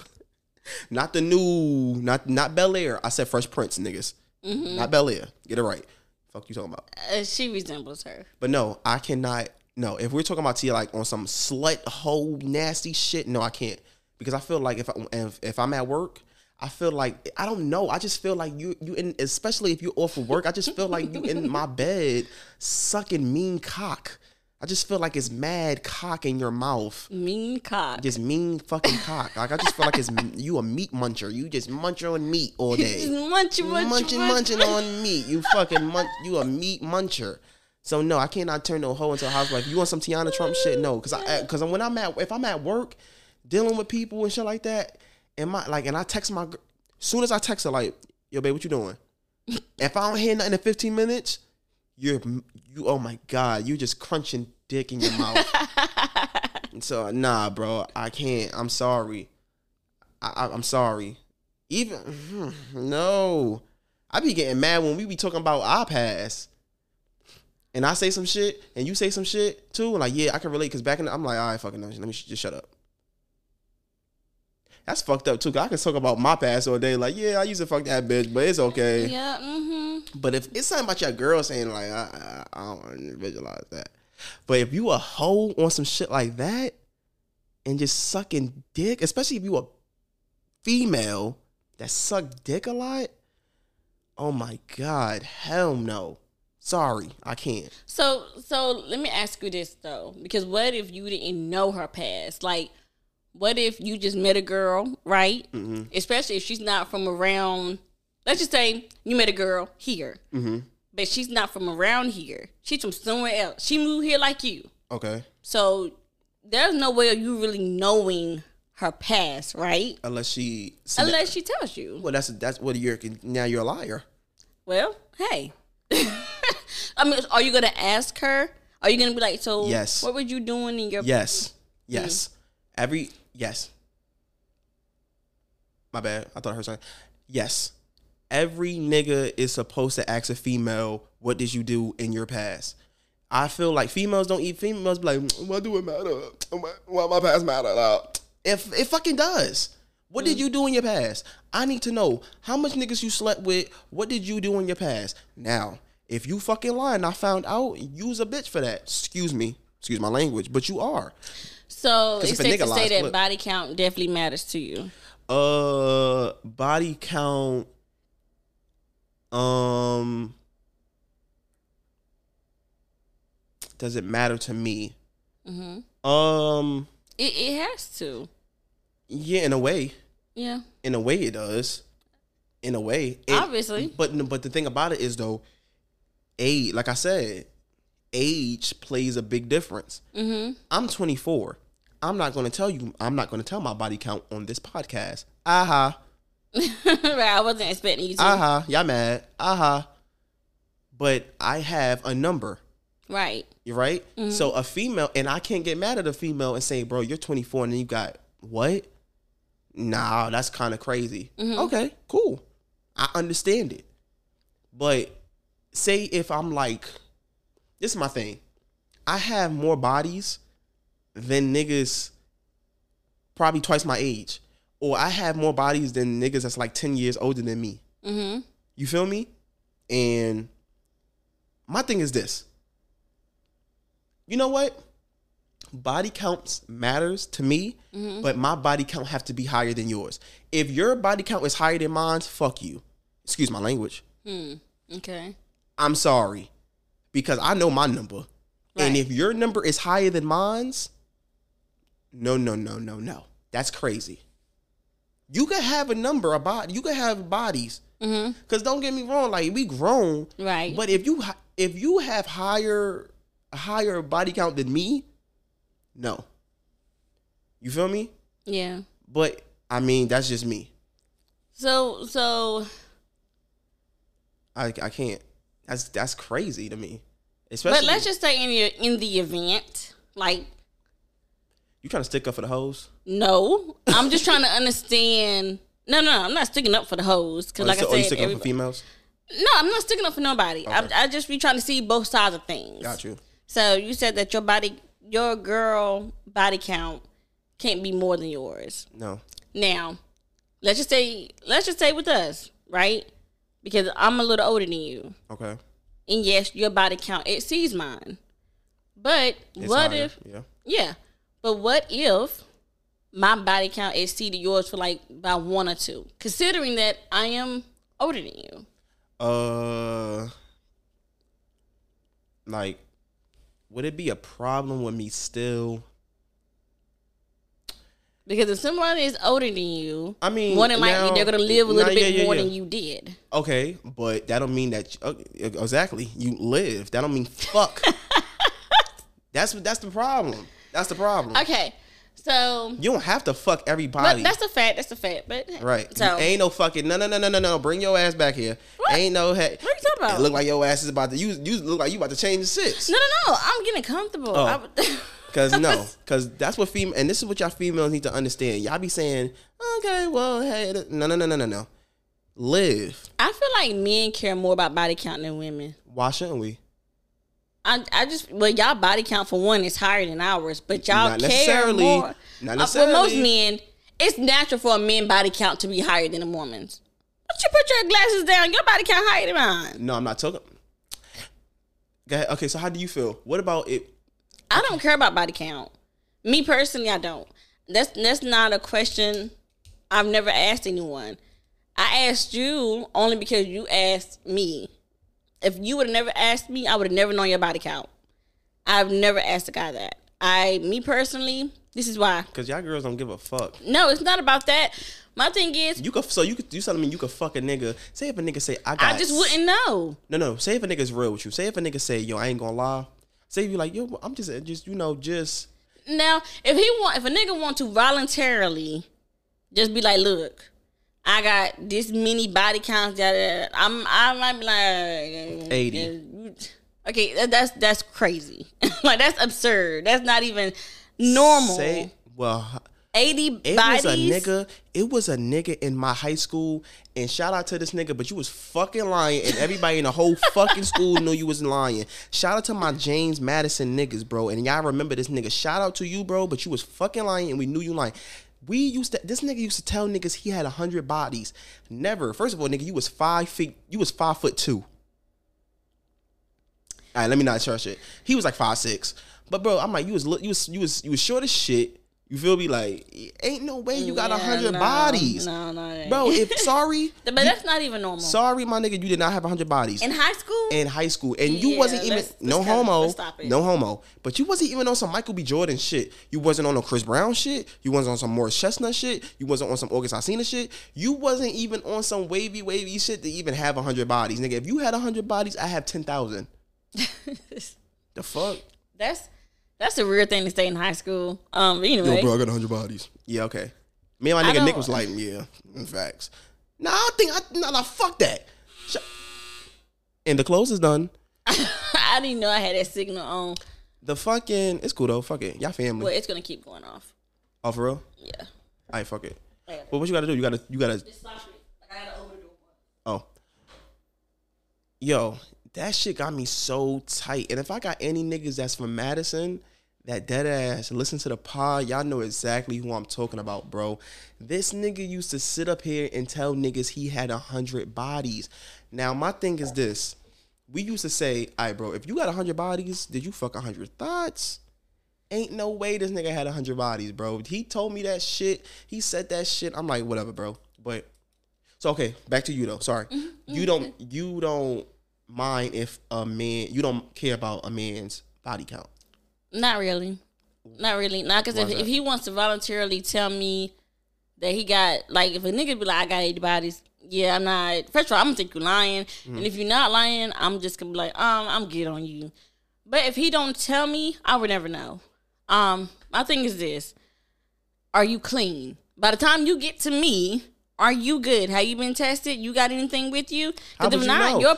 Not the new, not not Bel Air. I said Fresh Prince, niggas. Not Bel Air. Get it right. Fuck you talking about. Uh, she resembles her. But no, I cannot. No, if we're talking about Tia like on some slut hole nasty shit, no, I can't because I feel like if I, if, if I'm at work, I feel like I don't know. I just feel like you you in especially if you're off of work. I just feel like you in my bed sucking mean cock. I just feel like it's mad cock in your mouth. Mean cock. Just mean fucking cock. Like I just feel like it's you a meat muncher. You just munch on meat all day munching, munching, munching, munching on meat. You fucking munch. You a meat muncher. So no, I cannot turn no hoe into a housewife. You want some Teanna Trump shit? No, because I eh, because when I'm at if I'm at work dealing with people and shit like that, and my like and I text my soon as I text her like, yo babe, what you doing? if I don't hear nothing in 15 minutes, you're you oh my god, you just crunching dick in your mouth. so nah, bro, I can't. I'm sorry. I, I I'm sorry. Even no, I be getting mad when we be talking about our past, and I say some shit, and you say some shit too, and like yeah, I can relate because back in the, I'm like, all right, fucking, no, let me just shut up. That's fucked up too. Cause I can talk about my past all day, like yeah, I used to fuck that bitch, but it's okay. Yeah, mm-hmm. But if it's something about your girl saying like I, I, I don't want to visualize that. But if you a hoe on some shit like that and just sucking dick, especially if you a female that suck dick a lot, oh my god, hell no. Sorry, I can't. So, so let me ask you this though, because what if you didn't know her past? Like, what if you just met a girl, right? Mm-hmm. Especially if she's not from around. Let's just say you met a girl here, Mm-hmm. but she's not from around here. She's from somewhere else. She moved here like you, Okay. so there's no way of you really knowing her past, right? Unless she, Unless she tells you. well, that's that's what you're now you're a liar. Well, hey. I mean, are you gonna ask her? Are you gonna be like, so? Yes. What were you doing in your? Yes. Yes. Every yes. My bad. I thought I heard something. Yes. Every nigga is supposed to ask a female, what did you do in your past? I feel like females don't eat females be like, mm, why do it matter? Why, why my past matter? Nah. If it fucking does. What did mm. you do in your past? I need to know how much niggas you slept with. What did you do in your past? Now, if you fucking lying, I found out you's a bitch for that. Excuse me, excuse my language, but you are. So it's safe to say that body count definitely matters to you. Uh, body count. Um, does it matter to me? Mm-hmm. Um, It, it has to. yeah, in a way, Yeah. in a way, it does. In a way, It- Obviously. But but the thing about it is though, age, like I said, age plays a big difference. Mm-hmm. I'm 24. I'm not going to tell you. I'm not going to tell my body count on this podcast. Aha. right. I wasn't expecting you to. Aha. Y'all mad. Aha. But I have a number. Right. You're right? Mm-hmm. So a female, and I can't get mad at a female and say, bro, you're 24 and you got what? Nah, that's kind of crazy. Mm-hmm. Okay, cool. I understand it. But say if I'm like, this is my thing. I have more bodies than niggas probably twice my age. Or I have more bodies than niggas that's like 10 years older than me. Mm-hmm. You feel me? And my thing is this. You know what? Body counts matters to me, but my body count have to be higher than yours. If your body count is higher than mine, fuck you. Excuse my language. Okay. I'm sorry. Because I know my number. And if your number is higher than mine's, no, no, no, no, no. That's crazy. You could have a number about you could have bodies. Mm-hmm. Cause don't get me wrong, like we grown, Right. But if you if you have higher higher body count than me, no. You feel me? Yeah. But I mean, that's just me. So so I I can't. That's that's crazy to me. Especially but let's just say in your in the event, like you trying to stick up for the hoes. no, I'm just trying to understand. No, no, I'm not sticking up for the hoes because, Or oh, like oh, you, I said, or you sticking up for females? no, I'm not sticking up for nobody. I, I just be trying to see both sides of things. Got you. So you said that your body, your girl body count can't be more than yours. No. Now, let's just say, let's just say with us, right? Because I'm a little older than you, Okay. and yes, your body count exceeds mine. But It's what higher, if, Yeah. yeah, but what if my body count exceeded yours for like by one or two? Considering that I am older than you. Uh. Like, would it be a problem with me still? Because if someone is older than you, I mean, more than likely now- they're gonna live a little bit yeah, more yeah. than you did. Okay, but that don't mean that you, okay, exactly you live. That don't mean fuck. that's that's the problem. That's the problem. Okay, so You don't have to fuck but everybody. that's a fact. That's a fact. But right. So ain't no fucking no no no no no no. Bring your ass back here. What? Ain't no hey. What are you talking about? It look like your ass is about to you. You look like you about to change the six. no, no, no. I'm getting comfortable. Oh. I Cause no, cause that's what female, and this is what y'all females need to understand. Y'all be saying, okay, well, hey, no, no, no, no, no, no. Live. I feel like men care more about body count than women. Why shouldn't we? I, I just well y'all body count for one is higher than ours, but y'all Not care necessarily. more. Not Uh, for most men, it's natural for a man body count to be higher than a woman's. But you put your glasses down, your body count higher than mine. No, I'm not talking. Okay, so how do you feel? What about it? I don't care about body count. Me personally, I don't. That's that's not a question I've never asked anyone. I asked you only because you asked me. If you would have never asked me, I would have never known your body count. I've never asked a guy that. I, me personally, this is why. Cause y'all girls don't give a fuck. No, it's not about that. My thing is, You could so you could you telling me you could fuck a nigga. Say if a nigga say I got. I just wouldn't know. No, no. Say if a nigga's real with you. Say if a nigga say yo I ain't gonna lie. Say if you like yo I'm just just you know just Now, if he want, if a nigga want to voluntarily, just be like, look, I got this many body counts that uh, I'm, I might be like 80. Uh, okay, that's that's crazy. like that's absurd. That's not even normal. say well. Eighty It bodies. was a nigga. It was a nigga in my high school, and shout out to this nigga. But you was fucking lying, and everybody in the whole fucking school knew you was lying. Shout out to my James Madison niggas, bro. And y'all remember this nigga. Shout out to you, bro. But you was fucking lying, and we knew you lying. We used to. This nigga used to tell niggas he had hundred bodies. Never. First of all, nigga, you was five feet. You was five foot two. All right, let me not trust shit. He was like five six. But bro, I'm like, you was you was you was you was short as shit. You feel me? Like, ain't no way you got a Yeah, hundred no, bodies, No, no, bro. If sorry, but that's not even normal. sorry, my nigga, you did not have a hundred bodies in high school, in high school, and you Yeah, wasn't even let's- no let's homo, stop it. no homo. But you wasn't even on some Michael B. Jordan shit. You wasn't on no Chris Brown shit. You wasn't on some Morris Chestnut shit. You wasn't on some August Alsina shit. You wasn't even on some wavy, wavy shit to even have a hundred bodies, nigga. If you had a hundred bodies, I have ten thousand. the fuck. that's that's a weird thing to say in high school. Um, but anyway, I got hundred bodies. Yeah, okay. Me and my I nigga Nick was like, yeah, in facts. Nah, I think I nah, nah fuck that. Sh- And the close is done. I didn't know I had that signal on. The fucking it's cool though. Fuck it. Y'all family. Well, it's gonna keep going off. Oh for real? Yeah. Alright, fuck it. Yeah. Well, what you gotta do? You gotta you gotta Just stop it. Like I gotta open the door. oh. Yo, that shit got me so tight. And if I got any niggas that's from Madison that dead ass listen to the pod, y'all know exactly who I'm talking about, bro. This nigga used to sit up here and tell niggas he had a hundred bodies. Now my thing is this. We used to say, all right, bro, if you got a hundred bodies, did you fuck a hundred thoughts? Ain't no way this nigga had a hundred bodies, bro. He told me that shit. He said that shit. I'm like, whatever, bro. But so okay, back to you though. Sorry, mm-hmm. you don't you don't mind if a man you don't care about a man's body count. Not really. Not really. Not because if, if he wants to voluntarily tell me that he got like if a nigga be like I got eighty bodies, yeah, I'm not. First of all, I'm gonna think you lying, Mm-hmm. and if you're not lying, I'm just gonna be like, um, I'm good on you. But if he don't tell me, I would never know. Um, my thing is this: Are you clean? By the time you get to me. Are you good? Have you been tested? You got anything with you? Because if you not, know? your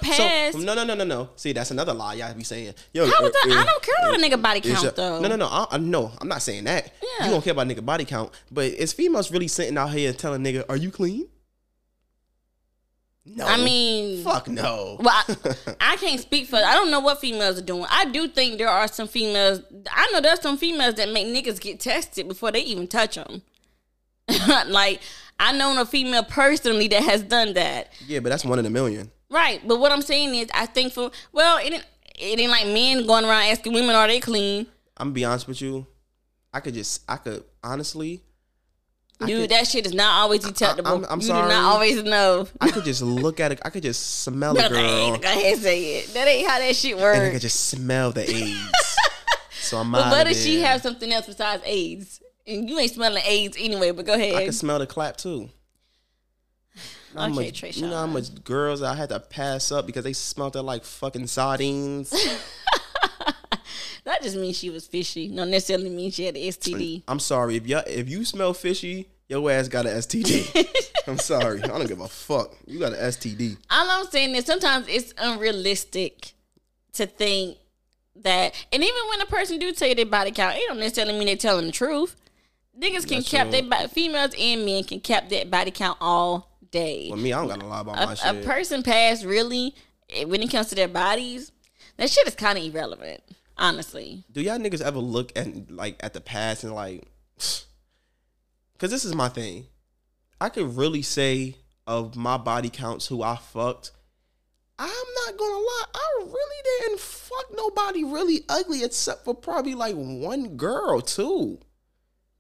So- no, no, no, no, no. See, that's another lie y'all be saying. Yo, How would uh, that- I don't care about a nigga body count, your- though. No, no, no. I, I, no, I'm not saying that. Yeah. You don't care about nigga body count, but is females really sitting out here telling nigga, "Are you clean?" No. I mean, fuck no. Well, I, I can't speak for. I don't know what females are doing. I do think there are some females. I know there's some females that make niggas get tested before they even touch them. like I know a female personally that has done that. yeah, but that's one in a million. Right, but what I'm saying is, I think for well, it ain't, it ain't like men going around asking women are they clean. I'm gonna be honest with you. I could just, I could honestly, I Dude, could- that shit is not always detectable. I'm- I'm you sorry. do not always know. I could just look at it. I could just smell a girl. Go ahead, say it. That ain't how that shit works. and I could just smell the AIDS. so I'm But what if she have something else besides AIDS? And you ain't smelling AIDS anyway, but go ahead. I can smell the clap too. You know how Okay, much- Treshon. you know how much girls I had to pass up because they smelled it like fucking sardines. that just means she was fishy. Don't necessarily mean she had an STD. I'm sorry if you if you smell fishy, your ass got an STD. I'm sorry, I don't give a fuck. You got an STD. All I'm saying is sometimes it's unrealistic to think that, and even when a person do tell you their body count, it don't necessarily mean they telling the truth. Niggas can That's cap true. their females and men can cap that body count all day. Well, me, I don't got to lie about my a, a person past really, when it comes to their bodies, that shit is kind of irrelevant. Honestly, Do y'all niggas ever look at like at the past and like, because this is my thing. I could really say of my body counts who I fucked. I'm not gonna lie, I really didn't fuck nobody really ugly except for probably like one girl too.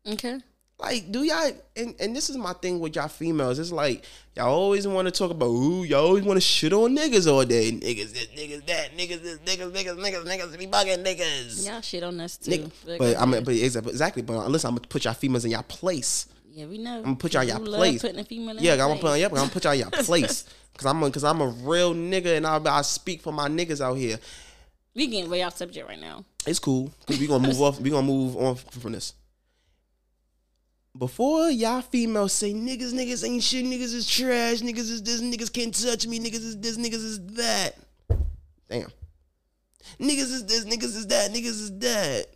Okay. Like, do y'all and, and this is my thing with y'all females. It's like y'all always want to talk about ooh, y'all always want to shit on niggas all day. Niggas this, niggas that, niggas this, niggas, niggas, niggas, niggas be bugging niggas. Y'all shit on us too. Nigga, But but I'm but exactly, exactly. But listen, I'm gonna put y'all females in y'all place. yeah, we know. I'm gonna put y'all in y'all place. Putting a female in Yeah, I'm gonna put yep, I'm gonna put y'all in y'all place. Cause I'm a, cause I'm a real nigga and I, I speak for my niggas out here. We getting way off subject right now. It's cool. We gonna move off. We gonna move on from this. Before y'all females say niggas, niggas ain't shit, niggas is trash, niggas is this, niggas can't touch me, niggas is this, niggas is that. Damn. Niggas is this, niggas is that, niggas is that.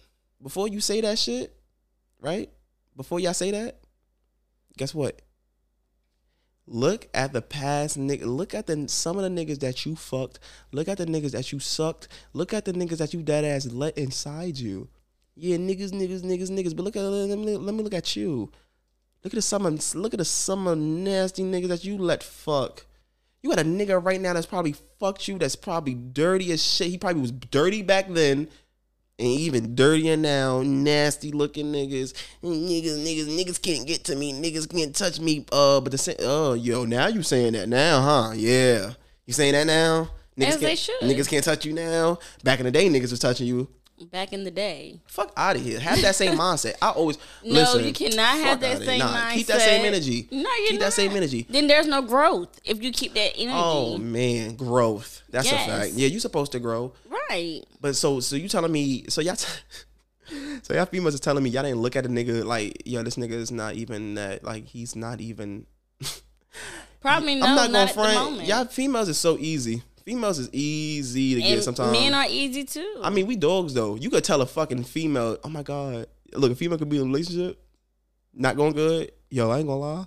Before you say that shit, right? Before y'all say that, guess what? Look at the past nigga. Look at the some of the niggas that you fucked. Look at the niggas that you sucked. Look at the niggas that you dead ass let inside you. Yeah, niggas, niggas, niggas, niggas. But look at let me, let me look at you. Look at the of- look at the of nasty niggas that you let fuck. You got a nigga right now that's probably fucked you. That's probably dirty as shit. He probably was dirty back then, and even dirtier now. Nasty looking niggas. Niggas, niggas, niggas can't get to me. Niggas can't touch me. Uh, but the same. Oh, yo, now you saying that now, huh? Yeah, you saying that now? Niggas As they should. Niggas can't touch you now. Back in the day, niggas was touching you. Back in the day. Fuck out of here. Have that same mindset. I always No, listen, you cannot have that same here. mindset. Keep that same energy. No, you keep that same energy. Then there's no growth if you keep that energy. Oh man, growth. That's Yes. a fact. Yeah, you're supposed to grow. Right. But so so you telling me so y'all t- so y'all females are telling me y'all didn't look at a nigga like yo this nigga is not even that like he's not even Probably no, I'm not not, gonna front. Y'all females is so easy. Females is easy to get and sometimes. men are easy too. I mean, we dogs though. You could tell a fucking female, oh my god, look, a female could be in a relationship, not going good. Yo, I ain't gonna lie.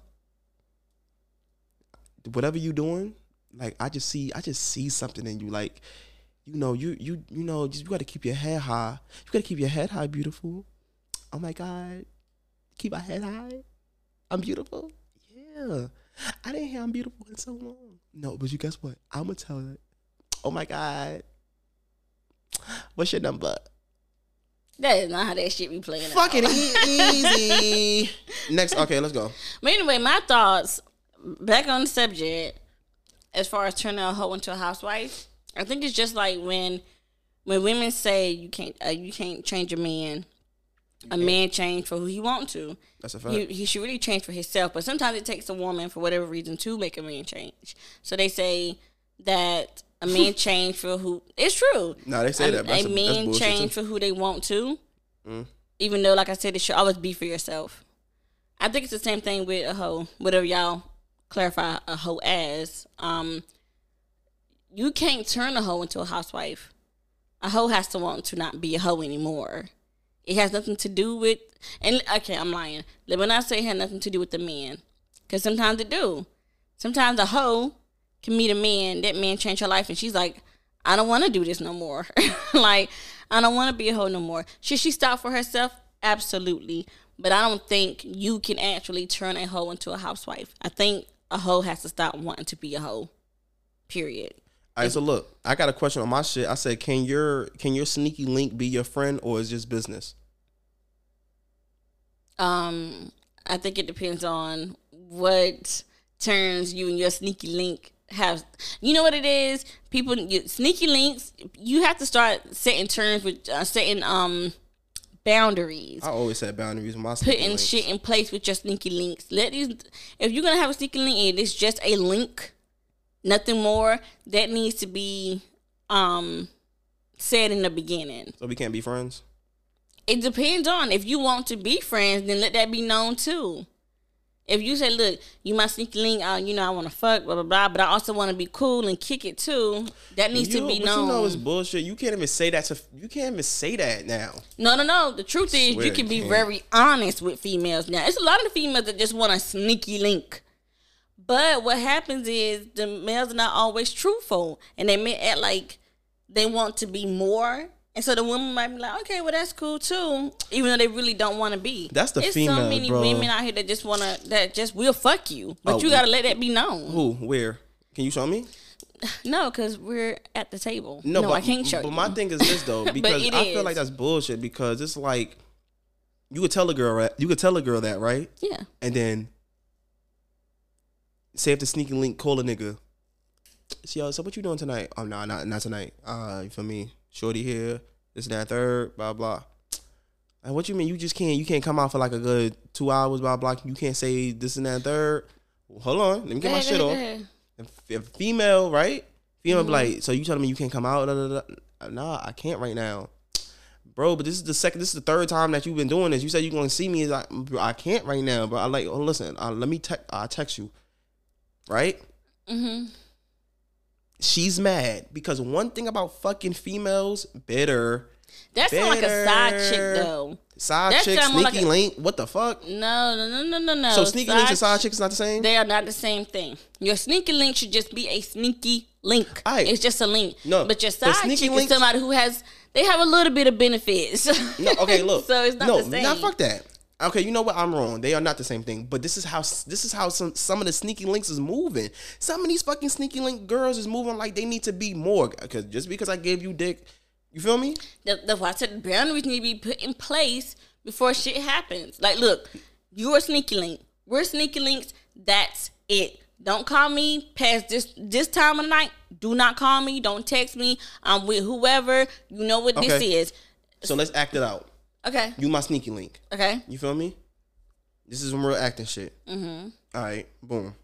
Whatever you doing, like I just see, I just see something in you. Like, you know, you you you know, just you got to keep your head high. You got to keep your head high, beautiful. Oh my god, keep my head high. I'm beautiful. Yeah, I didn't hear I'm beautiful in so long. No, but you guess what? I'm gonna tell it. Oh my god. What's your number? that is not how that shit be playing. Fucking easy. Next, okay, let's go. But anyway, my thoughts back on the subject as far as turning a hoe into a housewife. I think it's just like when when women say you can't uh, you can't change a man, a man change for who he want to. That's a fact. He, he should really change for himself. But sometimes it takes a woman for whatever reason to make a man change. So they say that a man change for who it's true. No, they say that, but a man change too. for who they want to. Mm. Even though, like I said, it should always be for yourself. I think it's the same thing with a hoe. Whatever y'all clarify a hoe as, um, you can't turn a hoe into a housewife. A hoe has to want to not be a hoe anymore. It has nothing to do with and okay, I'm lying. When I say it had nothing to do with the man, because sometimes it do. Sometimes a hoe can meet a man, that man change her life, and she's like, I don't want to do this no more. like, I don't want to be a hoe no more. Should she stop for herself? Absolutely. But I don't think you can actually turn a hoe into a housewife. I think a hoe has to stop wanting to be a hoe. Period. All right, so look, I got a question on my shit. I said, can your can your sneaky link be your friend or is just business? Um, I think it depends on what turns you and your sneaky link have. You know what it is? People, you, sneaky links. You have to start setting terms with uh, setting um boundaries. I always set boundaries with my Putting links. shit in place with your sneaky links. Let these. If you're gonna have a sneaky link, and it's just a link, nothing more. That needs to be um said in the beginning. So we can't be friends. It depends on if you want to be friends, then let that be known too. If you say, "Look, you my sneaky link, uh, you know I want to fuck, blah blah blah," but I also want to be cool and kick it too. That needs You- to be but known. You know it's bullshit. You can't even say that to. You can't even say that now. no, no, no. The truth is, you can be can't. very honest with females now. It's a lot of the females that just want a sneaky link. But what happens is the males are not always truthful, and they may act like they want to be more. And so the women might be like, okay, well that's cool too, even though they really don't want to be. That's the female. There's female, so many bro. women out here that just wanna that just will fuck you, but Oh, you gotta let that be known. Who? Where? Can you show me? No, because we're at the table. No, No, but, I can't show But you. my thing is this though, because I feel like that's bullshit. Because it's like you could tell a girl, right? You could tell a girl that, right? yeah, And then say if the sneaky link call a nigga. See, yo, so what you doing tonight? Oh no, not not tonight. Uh, you feel me? Shorty here, this and that third, blah blah. And what you mean? You just can't you can't come out for like a good two hours, blah blah. You can't say this and that third. Well, hold on, let me get my shit off. ahead, go ahead. If, if female, right? Female Mm-hmm. like, so you telling me you can't come out? Da, da, da. Nah, I can't right now, bro. But this is the second, this is the third time that you've been doing this. You said you're gonna see me. Like, I can't right now. But I like, oh, listen, uh, let me text. I text you, right? Mm-hmm. She's mad because one thing about fucking females, bitter, That's not like a side chick though. side That chick, sneaky like a- link. What the fuck? No, no, no, no, no, no. so sneaky links and side chicks is not the same. They are not the same thing. Your sneaky link should just be a sneaky link. Aight. It's just a link. No, but your side sneaky chick links- is somebody who has they have a little bit of benefits. No, okay, look. so it's not no, the same. Nah, fuck that. Okay, you know what? I'm wrong. They are not the same thing. But this is how this is how some some of the sneaky links is moving. Some of these fucking sneaky link girls is moving like they need to be more. Because just because I gave you dick, you feel me? The, the why I said boundaries need to be put in place before shit happens. Like, look, you're a sneaky link. We're sneaky links. That's it. Don't call me past this this time of night. Do not call me. Don't text me. I'm with whoever. You know what this Okay. is. So let's act it out. Okay. You my sneaky link. Okay. You feel me? This is some real acting shit. Mm-hmm. All right, boom.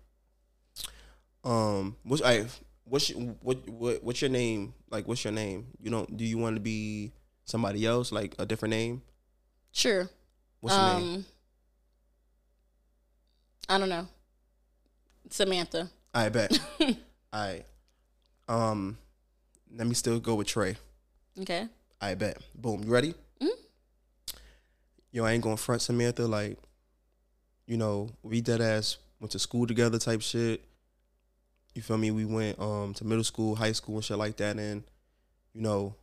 Um, what's I? What's your, what what what's your name? Like, what's your name? You don't? Do you want to be somebody else? Like a different name? Sure. What's your name? Um, I don't know. Samantha. I bet. I um let me still go with Tre. Okay. I bet. Boom. You ready? Yo, I ain't gonna front Samantha like, you know, we dead ass went to school together type shit. You feel me? We went um to middle school, high school and shit like that and you know,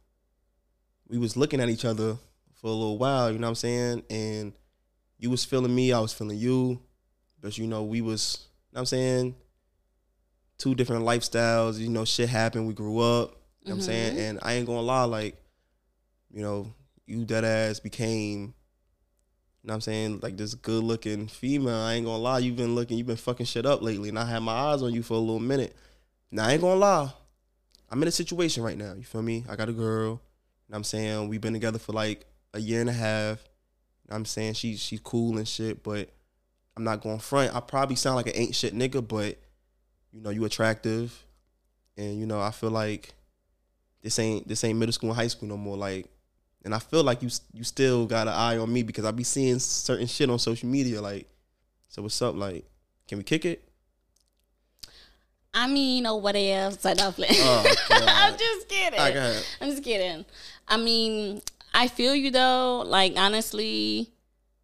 we was looking at each other for a little while, you know what I'm saying? And you was feeling me, I was feeling you. But you know, we was, you know what I'm saying? Two different lifestyles, you know, shit happened, we grew up. You know what I'm saying? And I ain't gonna lie, like, you know, you dead ass became, you know what I'm saying, like this good looking female. I ain't gonna lie, you've been looking, you've been fucking shit up lately. And I had my eyes on you for a little minute. Now I ain't gonna lie. I'm in a situation right now. You feel me? I got a girl. You know what I'm saying we've been together for like a year and a half. You know what I'm saying she's she's cool and shit, but I'm not going front. I probably sound like an ain't shit nigga, but you know you attractive, and you know I feel like this ain't this ain't middle school and high school no more. Like, and I feel like you you still got an eye on me because I be seeing certain shit on social media. Like, so what's up? Like, can we kick it? I mean, or what else? I don't play. Oh, I'm just kidding. Right. I'm just kidding. I mean, I feel you though. Like honestly,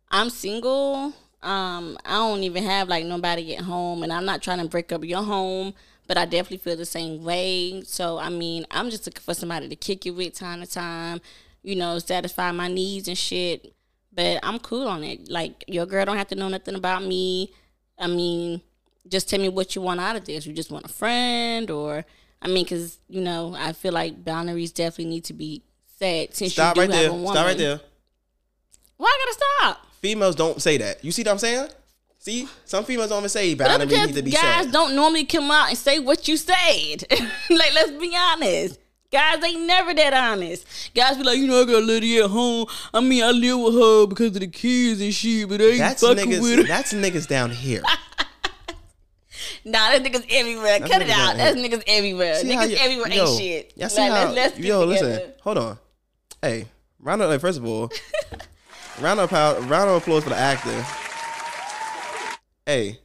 I'm single. Um, I don't even have like nobody at home, and I'm not trying to break up your home. But I definitely feel the same way. So I mean, I'm just looking for somebody to kick it with time to time. You know, satisfy my needs and shit. But I'm cool on it. Like your girl don't have to know nothing about me. I mean, just tell me what you want out of this. You just want a friend, or I mean, because you know, I feel like boundaries definitely need to be set since Stop you right do have there. a woman. Stop right there. Why I gotta stop? Females don't say that. You see what I'm saying? See, some females don't even say boundaries need to be guys set. Guys don't normally come out and say what you said. like, let's be honest. Guys ain't never that honest. Guys be like, you know, I got a lady at home. I mean, I live with her because of the kids and shit, but I ain't That's fucking with niggas. her. That's niggas down here. Nah, that niggas everywhere. That's Cut it niggas out. out That's nlet's everywhere. See niggas you- everywhere yo, ain't shit. Y'all see Like, how? let's, yo, together. listen. Hold on. Hey, round of like, first of all, round of applause, round of applause for the actor. Hey,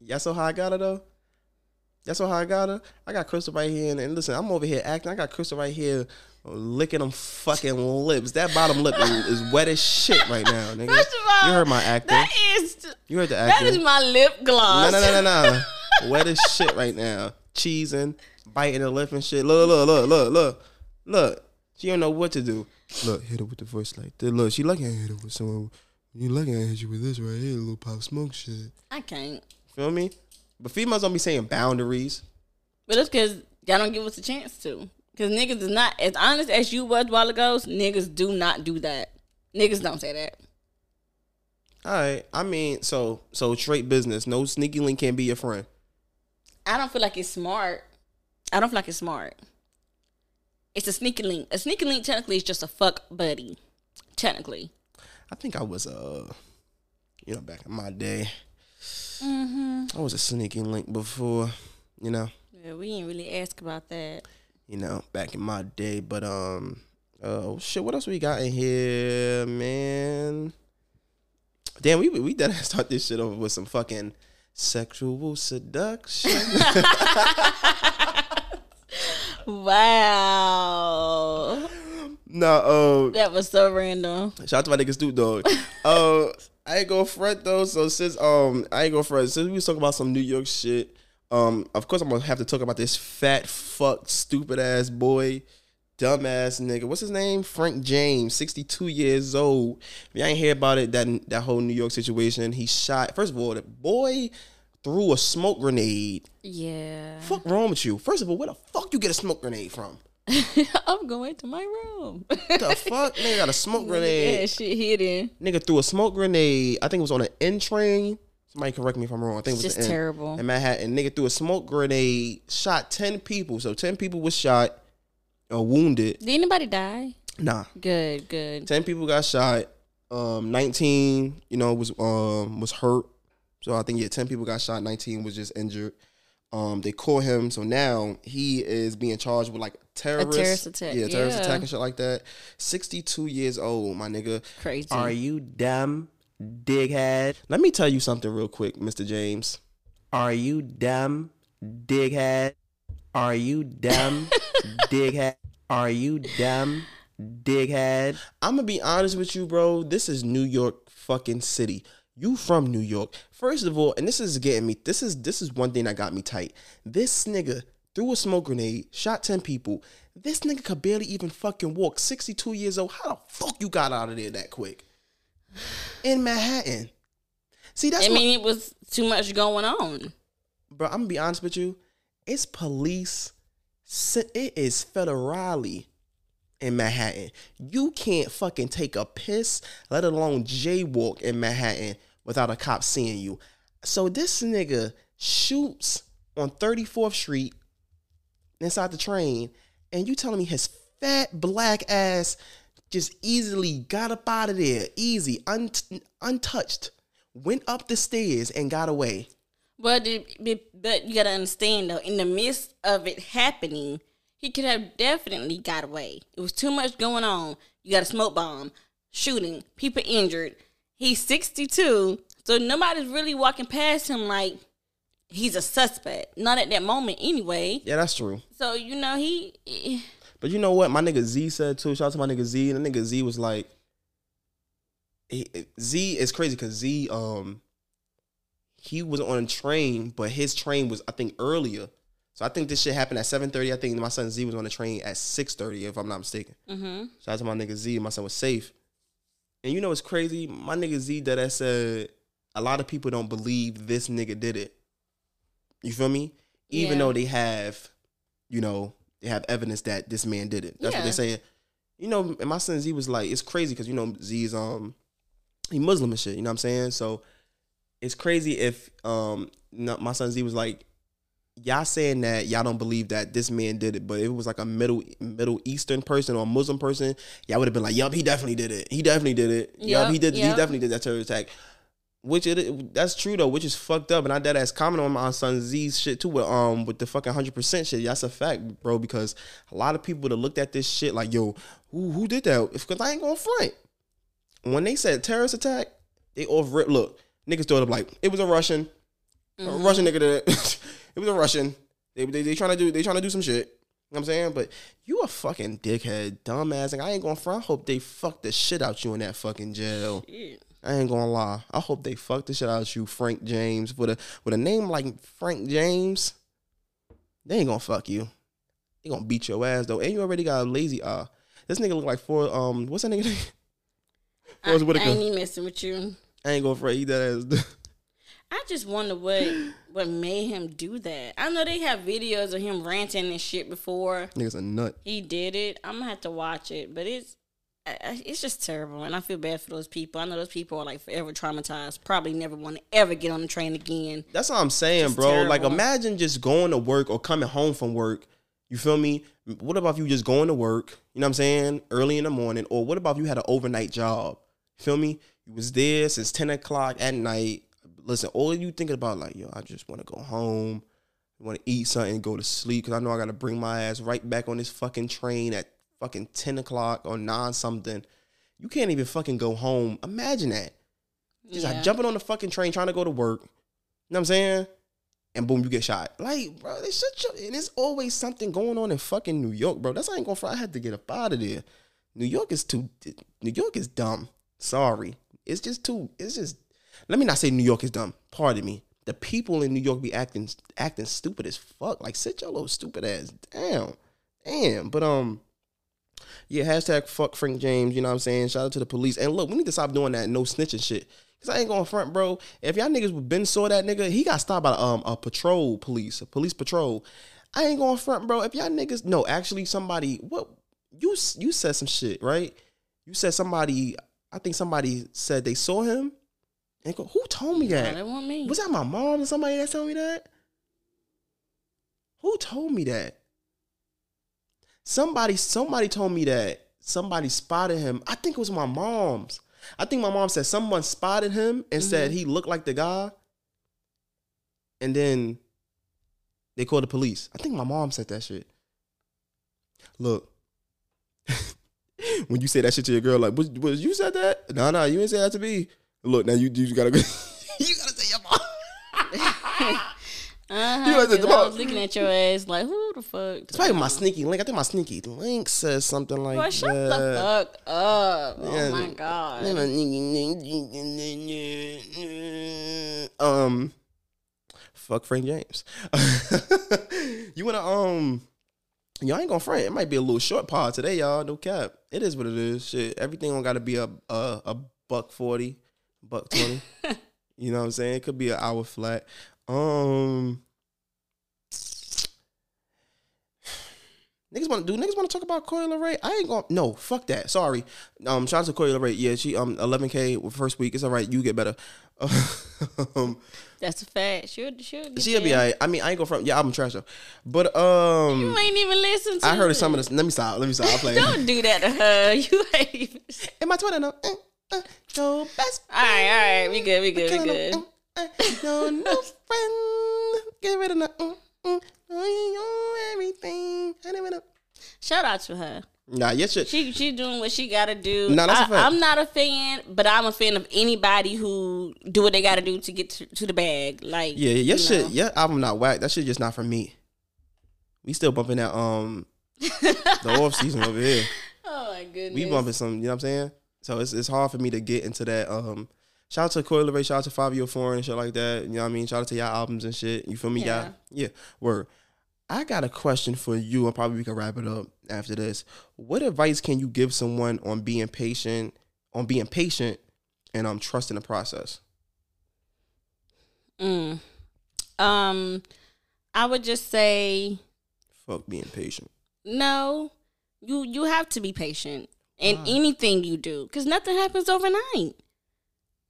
y'all so how I got it though. Y'all how I got her. I got Crystal right here, and, and listen, I'm over here acting. I got Crystal right here. Licking them fucking lips. That bottom lip is, is wet as shit right now, nigga. First of all, you heard my acting. That is You heard the that acting. is my lip No, gloss. no, no, no, no. Wet as shit right now. Cheesing, biting her lip and shit. Look, look, look, look, look, look. She don't know what to do. Look, hit her with the voice like that. Look, she lucky I hit her with someone. You lucky I hit you with this right here, little pop smoke shit. I can't. Feel me? But females don't be saying boundaries. But it's because y'all don't give us a chance to. Because niggas is not as honest as you was a while ago. Niggas do not do that. Niggas don't say that. All right. I mean, so so straight business. No sneaky link can't be your friend. I don't feel like it's smart. I don't feel like it's smart. It's a sneaky link. A sneaky link technically is just a fuck buddy. Technically. I think I was uh, you know, back in my day. Mm-hmm. I was a sneaking link before. You know. Yeah, we didn't really ask about that. you know, back in my day. But um, oh shit, what else we got in here, man? Damn, we we done start this shit over with some fucking sexual seduction. Wow. no, uh, That was so random. shout out to my nigga Snoop Dogg. uh, I ain't go front though. So since um, I ain't go front. Since we was talking about some New York shit, um, of course I'm gonna have to talk about this fat fuck stupid ass boy. Dumbass nigga, what's his name? Frank James, sixty-two years old. If you ain't hear about it, that that whole New York situation, he shot. First of all, the boy threw a smoke grenade. Yeah. Fuck wrong with you? First of all, where the fuck you get a smoke grenade from? I'm going to my room. What the fuck, nigga got a smoke grenade. yeah, shit hidden. Nigga threw a smoke grenade. I think it was on an N train. Somebody correct me if I'm wrong. I think it was Just terrible. In Manhattan, nigga threw a smoke grenade, shot ten people. So ten people was shot or wounded. Did anybody die? Nah, Good, good. ten people got shot. Um, nineteen, you know, was um was hurt. So I think yeah, ten people got shot. Nineteen was just injured. Um, they caught him. So now he is being charged with like terrorist, terrorist attack, Yeah, terrorist yeah. attack and shit like that. Sixty-two years old, my nigga. Crazy. Are you dumb, dighead? Let me tell you something real quick, Mr. James. Are you dumb, dighead? Are you dumb, dighead? Are you dumb, dighead? I'm gonna be honest with you, bro. This is New York fucking city. You from New York. First of all, and this is getting me, this is this is one thing that got me tight. This nigga threw a smoke grenade, shot 10 people. This nigga could barely even fucking walk. 62 years old. How the fuck you got out of there that quick? In Manhattan. See, that's I mean, it was too much going on. bro, I'm gonna be honest with you. It's police. It is federally in Manhattan. You can't fucking take a piss, let alone jaywalk in Manhattan without a cop seeing you. So this nigga shoots on 34th Street inside the train, and you telling me his fat black ass just easily got up out of there, easy, un- untouched, went up the stairs and got away. But it, but you gotta understand though, in the midst of it happening, he could have definitely got away. It was too much going on. You got a smoke bomb, shooting, people injured. He's sixty two, so nobody's really walking past him like he's a suspect. Not at that moment, anyway. Yeah, that's true. So you know he. But you know what? My nigga Z said too. Shout out to my nigga Z. And the nigga Z was like, he, Z is crazy because Z um he was on a train, but his train was I think earlier. So I think this shit happened at seven thirty. I think my son Z was on the train at six thirty, if I'm not mistaken. Mhm. Shout out to my nigga Z. My son was safe. And you know what's crazy? My nigga Z that I said a lot of people don't believe this nigga did it. You feel me? Even Yeah. though they have, you know, they have evidence that this man did it. That's what they're saying. You know, and my son Z was like, it's crazy because you know Z is um he Muslim and shit. You know what I'm saying? So it's crazy if um my son Z was like, y'all saying that y'all don't believe that this man did it, but if it was like a middle Middle Eastern person or a Muslim person, y'all would have been like, yup, he definitely did it. He definitely did it. Yup, Yup, he did. He definitely did that terrorist attack. Which it that's true though, which is fucked up, and I dead ass comment on my son Z's shit too with um with the fucking hundred percent shit. That's a fact, bro. Because a lot of people that looked at this shit like, yo, who who did that? Because I ain't gonna front. When they said terrorist attack, they over it. Look, niggas throw it up like it was a Russian, a Russian nigga. That it was a Russian. They they they trying to do they trying to do some shit. You know what I'm saying? But you a fucking dickhead, dumbass. Like, I ain't gonna front. I hope they fuck the shit out you in that fucking jail. Shit. I ain't gonna lie. I hope they fuck the shit out you, Frank James. With a with a name like Frank James, they ain't gonna fuck you. They gonna beat your ass though. And you already got a lazy eye. This nigga look like four um what's that nigga name? I, I ain't messing with you. I ain't gonna fret. Eat that ass. I just wonder what what made him do that. I know they have videos of him ranting and shit before Nigga's a nut. he did it. I'm gonna have to watch it, but it's I- I- it's just terrible, and I feel bad for those people. I know those people are like forever traumatized. Probably never want to ever get on the train again. That's what I'm saying, Just bro. Like imagine just going to work or coming home from work. You feel me? What about if you just going to work? You know what I'm saying? Early in the morning, or what about if you had an overnight job? You feel me? You was there since ten o'clock at night. Listen, all you thinking about like, yo, I just want to go home. Want to eat something, go to sleep because I know I got to bring my ass right back on this fucking train at fucking ten o'clock or nine something. You can't even fucking go home. Imagine that. Just like jumping on the fucking train trying to go to work. You know what I'm saying? And boom, you get shot. Like, bro, they shut you. And there's always something going on in fucking New York, bro. That's why I ain't gonna. fry. I had to get up out of there. New York is too. New York is dumb. Sorry, it's just too. It's just. Let me not say New York is dumb. Pardon me. The people in New York be acting acting stupid as fuck. Like sit your little stupid ass down. Damn. But um. Yeah, hashtag fuck Frank James, you know what I'm saying? Shout out to the police. And look, we need to stop doing that no snitching shit. Cause I ain't going front, bro. If y'all niggas been saw that nigga, he got stopped by um a patrol police, a police patrol. I ain't going front, bro. If y'all niggas no, actually somebody what you you said some shit, right? You said somebody I think somebody said they saw him. And go, who told me Nah, that? that want me. Was that my mom or somebody that told me that? Who told me that? Somebody, somebody told me that somebody spotted him. I think it was my mom's. I think my mom said someone spotted him and said mm-hmm. he looked like the guy. And then they called the police. I think my mom said that shit. Look, when you say that shit to your girl, like, was, was you said that? No, no, you didn't say that to me. Look, now you you gotta go. you gotta say your mom. Uh-huh, You 'cause I was looking at your ass like, who the fuck? It's probably my sneaky link. I think my sneaky link says something like Boy, shut that. the fuck up. Oh my god. Um, fuck Frank James. you wanna um, y'all ain't gonna front. It might be a little short pod today, y'all. No cap. It is what it is. Shit, everything don't gotta be a a, a buck forty, buck twenty. you know what I'm saying? It could be an hour flat. Um. Niggas want to do niggas want to talk about Coi Leray? I ain't to no, fuck that. Sorry. Um shout out to Coi Leray. Yeah, she um 11k first week. It's all right. You get better. um That's a fact. She'll, she'll she'll be there. all right. I mean, I ain't going from yeah, I'm trash though. But um You ain't even listen to I heard it. some of this. Let me stop. Let me stop. I'm playing. Don't do that to her. You ain't even. In my Twitter, no. Uh, no best All right, all right. We good. We good. We good. them, uh, uh, No, no friend. Get rid of the. Mm, mm, oh, everything. I never know. Shout out to her. Nah, yes, shit. She she doing what she gotta do. No, that's a I, fact. I'm not a fan, but I'm a fan of anybody who do what they gotta do to get to, to the bag. Like Yeah, yeah, you your shit. know. Yeah, album not whack. That shit just not for me. We still bumping that um the off season over here. Oh my goodness. We bumping some. You know what I'm saying? So it's it's hard for me to get into that. Um, shout out to Coi Leray, shout out to Fivio Foreign and shit like that. You know what I mean? Shout out to y'all albums and shit. You feel me? Yeah. Y'all, yeah. Word. I got a question for you, and probably we can wrap it up after this. What advice can you give someone on being patient, on being patient, and um trusting the process? Mm. Um, I would just say Fuck being patient. no. You you have to be patient in Why? Mm. anything you do because nothing happens overnight.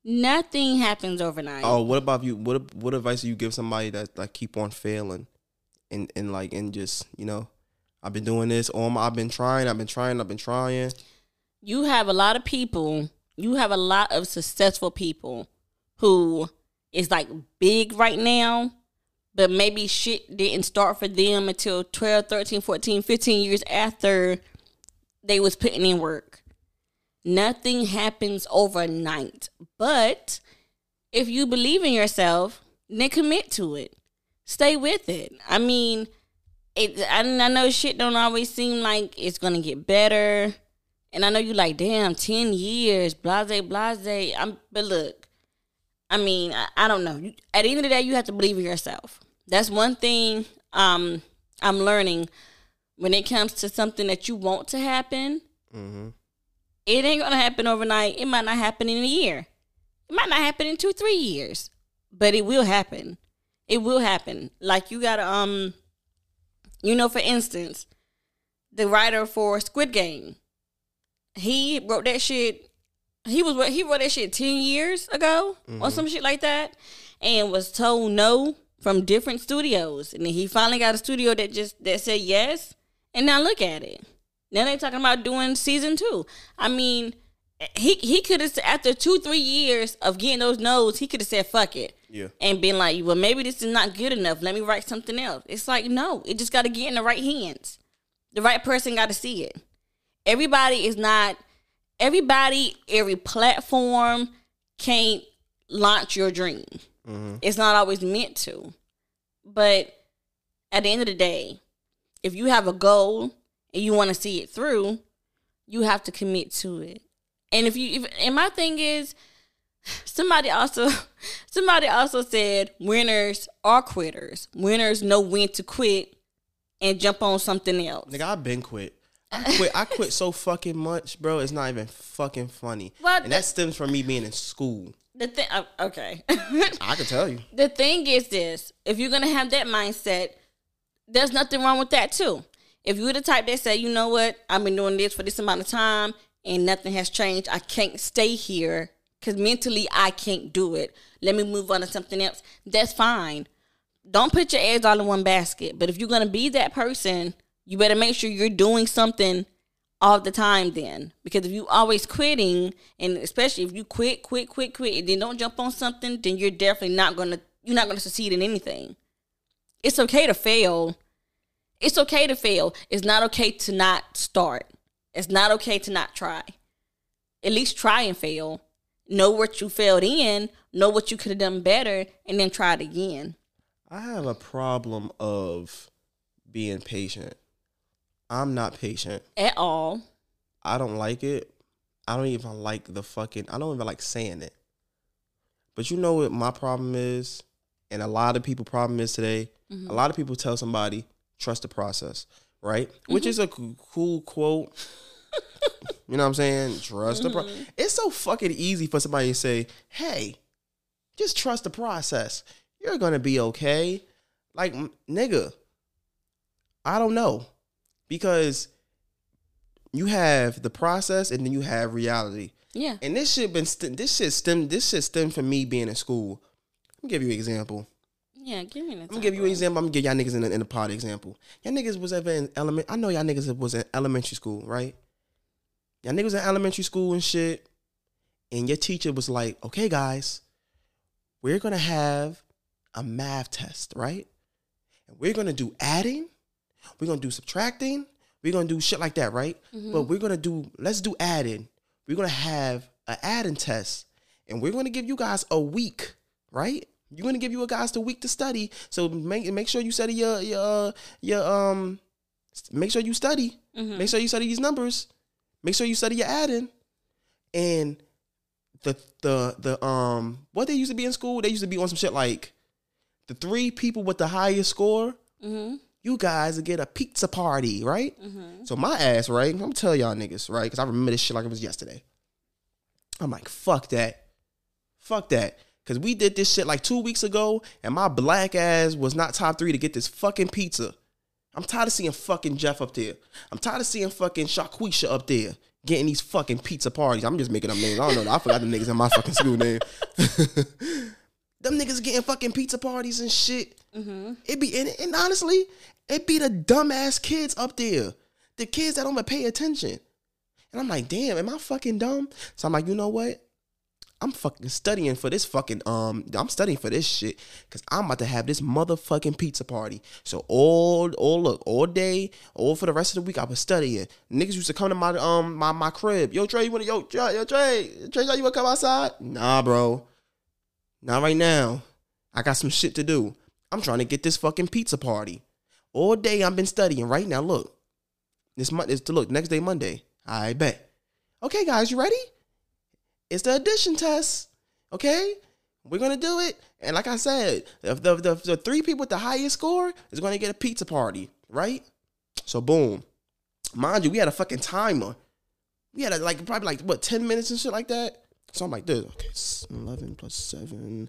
Nothing happens overnight. Oh, what about you? What what advice do you give somebody that like keep on failing, and and like and just you know, I've been doing this. All my, I've been trying. I've been trying. I've been trying. you have a lot of people you have a lot of successful people who is like big right now but maybe shit didn't start for them until 12 13 14 15 years after they was putting in work nothing happens overnight but if you believe in yourself then commit to it stay with it i mean it, I, I know shit don't always seem like it's gonna get better and I know you like, damn, 10 years, blase, blase. I'm, but look, I mean, I, I don't know. You, at the end of the day, you have to believe in yourself. That's one thing um, I'm learning when it comes to something that you want to happen. Mm-hmm. It ain't gonna happen overnight. It might not happen in a year. It might not happen in two, three years, but it will happen. It will happen. Like you gotta, um, you know, for instance, the writer for Squid Game, he wrote that shit. He was he wrote that shit ten years ago or some shit like that, and was told no from different studios, and then he finally got a studio that just that said yes, and now look at it. Now they talking about doing season two. I mean, he he could have after two three years of getting those no's, he could have said fuck it Yeah. and been like, well, maybe this is not good enough. Let me write something else. It's like, no, it just got to get in the right hands. The right person got to see it. Everybody is not, everybody, every platform can't launch your dream. Mm-hmm. It's not always meant to. But at the end of the day, if you have a goal and you want to see it through, you have to commit to it. And if you, if, and my thing is, somebody also somebody also said winners are quitters. Winners know when to quit and jump on something else. Nigga, I've been quit. I quit. I quit so fucking much, bro. It's not even fucking funny. Well, and that stems from me being in school. The thing, uh, okay. I can tell you. the thing is this: if you're gonna have that mindset, there's nothing wrong with that too. If you're the type that say, you know what, I've been doing this for this amount of time and nothing has changed, I can't stay here because mentally I can't do it. Let me move on to something else. That's fine. Don't put your eggs all in one basket. But if you're gonna be that person, you better make sure you're doing something all the time then. Because if you always quitting, and especially if you quit, quit, quit, quit, and then don't jump on something, then you're definitely not gonna you're not gonna succeed in anything. It's okay to fail. It's okay to fail. It's not okay to not start. It's not okay to not try. At least try and fail. Know what you failed in, know what you could have done better, and then try it again. I have a problem of being patient. I'm not patient. At all. I don't like it. I don't even like the fucking. I don't even like saying it. But you know what my problem is, and a lot of people' problem is today. A lot of people tell somebody trust the process, right? Which mm-hmm. is a c- cool quote. you know what I'm saying? Trust the. Pro- mm-hmm. it's so fucking easy for somebody to say, "Hey, just trust the process. You're gonna be okay." Like, m- nigga, I don't know. because you have the process and then you have reality. Yeah. And this shit been st- this shit stem this shit stem from me being in school. Me give you an example. Yeah, give me an I'm gonna give you an example. I'm gonna give y'all niggas in the, in the pod example. Y'all niggas was ever in element. I know y'all niggas was in elementary school, right? Y'all niggas in elementary school and shit, and your teacher was like, "Okay, guys, we're gonna have a math test, right? And we're gonna do adding, we're gonna do subtracting, we're gonna do shit like that, right? Mm-hmm. But we're gonna do let's do adding. We're gonna have an adding test, and we're gonna give you guys a week, right? You're gonna give you a guys the week to study. So make make sure you study your your uh, your um make sure you study. Make sure you study these numbers. Make sure you study your adding. And the the the um what they used to be in school, they used to be on some shit like the three people with the highest score, you guys get a pizza party, right? So my ass, right? I'm gonna tell y'all niggas, right? Because I remember this shit like it was yesterday. I'm like, fuck that. Fuck that. Cause we did this shit like two weeks ago, and my black ass was not top three to get this fucking pizza. I'm tired of seeing fucking Jeff up there. I'm tired of seeing fucking Shaquisha up there getting these fucking pizza parties. I'm just making up names. I don't know. I forgot the niggas in my fucking school name. Them niggas getting fucking pizza parties and shit. Mm-hmm. It be and, and honestly, it be the dumbass kids up there, the kids that don't even pay attention. And I'm like, damn, am I fucking dumb? So I'm like, you know what? I'm fucking studying for this fucking um I'm studying for this shit cuz I'm about to have this motherfucking pizza party. So all all look, all day, all for the rest of the week I was studying. Niggas used to come to my um my my crib. Yo Tre, you want to yo Tre, yo Tre, Tre, you want to come outside? Nah, bro. Not right now. I got some shit to do. I'm trying to get this fucking pizza party. All day I've been studying. Right now, look. This month is to look next day Monday. I bet. Okay, guys, you ready? It's the addition test. Okay? We're gonna do it. And like I said, the, the, the, three people with the highest score is gonna get a pizza party, right? So boom. Mind you, we had a fucking timer. We had a, like probably like what 10 minutes and shit like that. So I'm like this. Okay, s- 11 plus 7.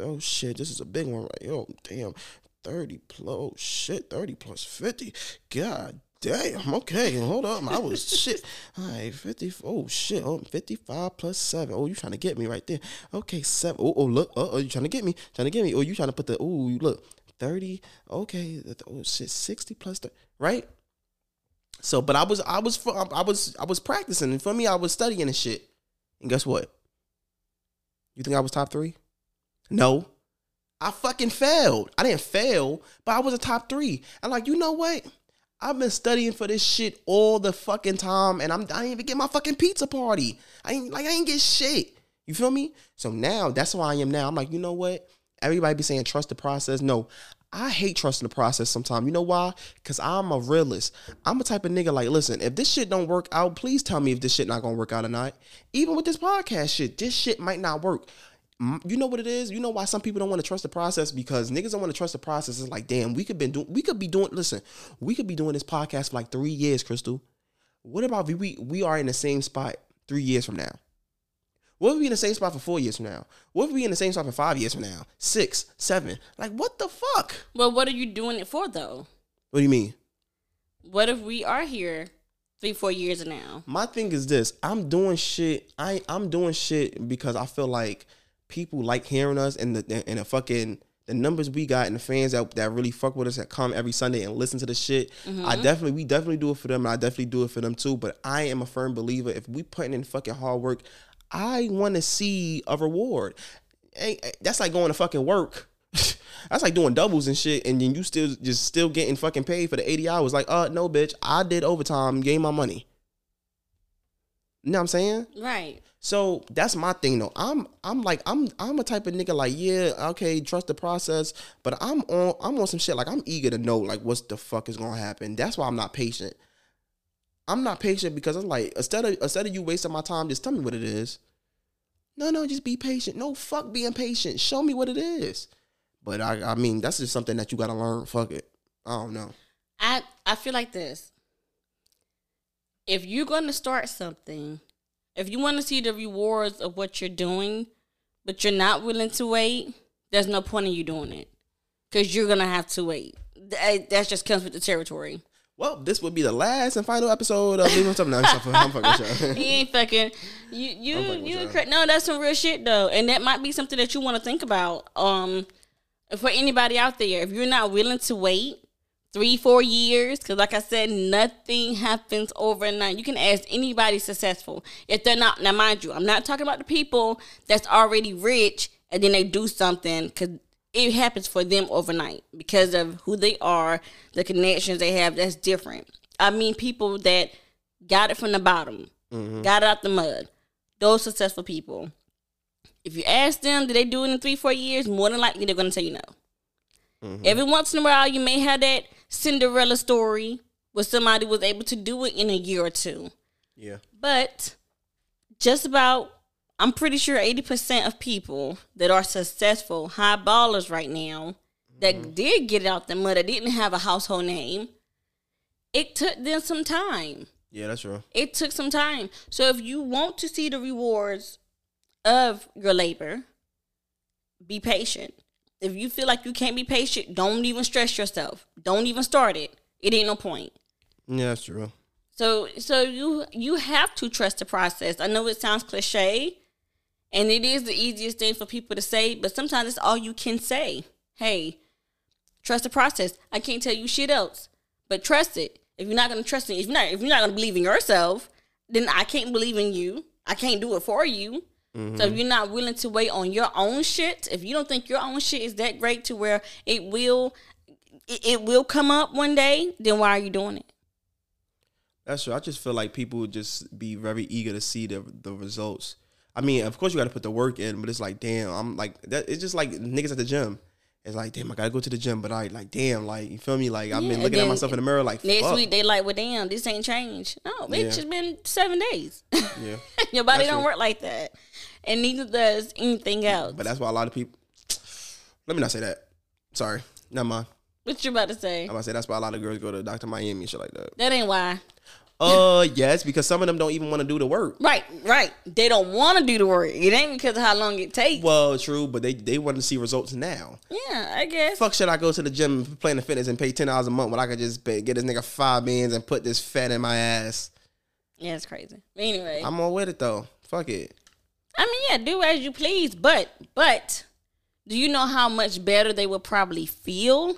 Oh shit, this is a big one, right? Oh damn. 30 plus oh shit, 30 plus 50. God damn. Okay, hold up. I was shit. All right, 50. Oh shit. Oh, 55 plus 7. Oh, you trying to get me right there. Okay, 7. Oh, oh look. Oh, oh, you trying to get me. Trying to get me. Oh, you trying to put the oh, you look. 30. Okay. Oh shit, 60 plus 30. Right? So, but I was, I was, I was, I was practicing, and for me, I was studying and shit. And guess what? You think I was top three? No, I fucking failed. I didn't fail, but I was a top three. And like, you know what? I've been studying for this shit all the fucking time, and I'm I didn't even get my fucking pizza party. I ain't like I ain't get shit. You feel me? So now that's why I am now. I'm like, you know what? Everybody be saying trust the process. No, I hate trusting the process sometimes. You know why? Cause I'm a realist. I'm a type of nigga like, listen, if this shit don't work out, please tell me if this shit not gonna work out or not. Even with this podcast shit, this shit might not work. M- You know what it is? You know why some people don't want to trust the process because niggas don't want to trust the process. It's like, damn, we could been doing, we could be doing. Listen, we could be doing this podcast for like three years, Crystal. What about we we are in the same spot three years from now? What if we in the same spot for four years from now? What if we in the same spot for five years from now? Six, seven? Like what the fuck? Well, what are you doing it for though? What do you mean? What if we are here three, four years now? My thing is this: I'm doing shit. I I'm doing shit because I feel like people like hearing us and the and the fucking the numbers we got and the fans that, that really fuck with us that come every Sunday and listen to the shit. I definitely we definitely do it for them and I definitely do it for them too. But I am a firm believer if we putting in fucking hard work, I want to see a reward. Hey, that's like going to fucking work. That's like doing doubles and shit, and then you still just still getting fucking paid for the 80 hours. Like, uh, no, bitch, I did overtime, gave my money. You know what I'm saying? Right. So that's my thing though. I'm I'm like I'm I'm a type of nigga like yeah okay trust the process, but I'm on I'm on some shit like I'm eager to know like what's the fuck is gonna happen. That's why I'm not patient. I'm not patient because I'm like instead of instead of you wasting my time, just tell me what it is. No, no, just be patient. No, fuck being patient. Show me what it is. But I I mean that's just something that you gotta learn. Fuck it. I don't know. I I feel like this. If you're going to start something, if you want to see the rewards of what you're doing, but you're not willing to wait, there's no point in you doing it because you're gonna have to wait. That that just comes with the territory. Well, this would be the last and final episode of Leaving Something. No, I'm fucking- sure. you ain't fucking you you you cra- no that's some real shit though and that might be something that you want to think about um for anybody out there if you're not willing to wait three four years because like i said nothing happens overnight you can ask anybody successful if they're not now mind you i'm not talking about the people that's already rich and then they do something because it happens for them overnight because of who they are the connections they have that's different i mean people that got it from the bottom mm-hmm. got it out the mud. Those successful people. If you ask them, did they do it in three, four years? More than likely, they're going to tell you no. Mm-hmm. Every once in a while, you may have that Cinderella story where somebody was able to do it in a year or two. Yeah. But just about, I'm pretty sure 80% of people that are successful, high ballers right now, that mm-hmm. did get out the mud, that didn't have a household name, it took them some time Yeah, that's true. it took some time. So if you want to see the rewards of your labor, be patient. If you feel like you can't be patient, don't even stress yourself. Don't even start it. It ain't no point. Yeah, that's true. So so you you have to trust the process. I know it sounds cliche, and it is the easiest thing for people to say, but sometimes it's all you can say. Hey, trust the process. I can't tell you shit else, but trust it. If you're not gonna trust it, if you're not if you're not gonna believe in yourself, then I can't believe in you. I can't do it for you. Mm-hmm. So if you're not willing to wait on your own shit, if you don't think your own shit is that great to where it will it, it will come up one day, then why are you doing it? That's true. I just feel like people would just be very eager to see the the results. I mean, of course you got to put the work in, but it's like, damn, I'm like that. It's just like niggas at the gym. It's like, damn, I gotta go to the gym, but I like, damn, like you feel me? Like I've been looking at myself in the mirror, like, Next fuck. week they like, well, damn, this ain't changed. No, bitch, Yeah. it's been seven days. Yeah, Your body That's don't true. work like that, and neither does anything else. but that's why a lot of people. Let me not say that. Sorry, never mind. what you about to say? I'm gonna say that's why a lot of girls go to Dr. Miami and shit like that. That ain't why. Uh, yes, because some of them don't even want to do the work. Right, right. They don't want to do the work. It ain't because of how long it takes. Well, true, but they they want to see results now. yeah, I guess. Fuck should I go to the gym, Planet Fitness, and pay ten dollars a month when I could just pay, get this nigga five bands and put this fat in my ass? Yeah, it's crazy. Anyway, I'm all with it though. Fuck it. I mean, yeah, do as you please, but but do you know how much better they would probably feel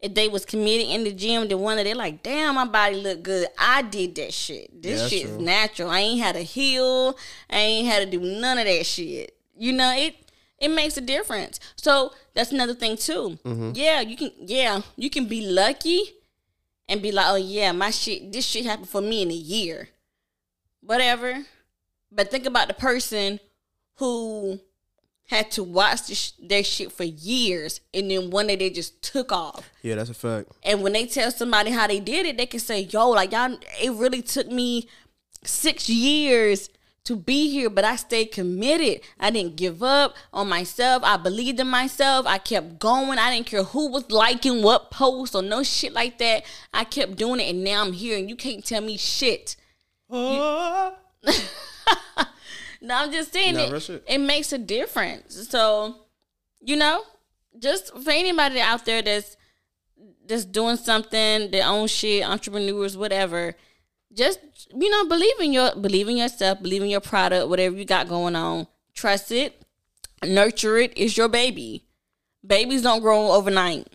if they was committed in the gym than one that they're like, damn, my body look good. I did that shit. This that's shit is natural. I ain't had to heal. I ain't had to do none of that shit. You know, it it makes a difference. So that's another thing too. Mm-hmm. Yeah, you can yeah, you can be lucky and be like, oh yeah, my shit this shit happened for me in a year. Whatever. But think about the person who had to watch this, their shit for years and then one day they just took off. Yeah, that's a fact. And when they tell somebody how they did it, they can say, yo, like y'all, it really took me six years to be here, but I stayed committed. I didn't give up on myself. I believed in myself. I kept going. I didn't care who was liking what post or no shit like that. I kept doing it and now I'm here and you can't tell me shit. Oh. No, I'm just saying Nah, it, it makes a difference. So, you know, just for anybody out there that's that's doing something, their own shit, entrepreneurs, whatever, just you know, believe in your believe in yourself, believe in your product, whatever you got going on. Trust it, nurture it. It's your baby. Babies don't grow overnight.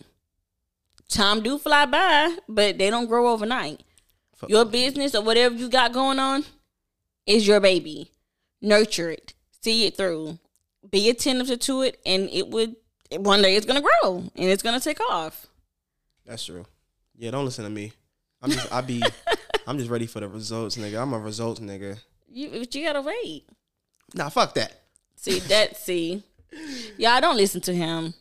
Time do fly by, but they don't grow overnight. Your business or whatever you got going on is your baby. Nurture it. See it through. Be attentive to it and it would one day it's gonna grow and it's gonna take off. That's true. Yeah, don't listen to me. I'm just I be I'm just ready for the results, nigga. I'm a results nigga. You but you gotta wait. Nah, fuck that. See that see. Y'all don't listen to him.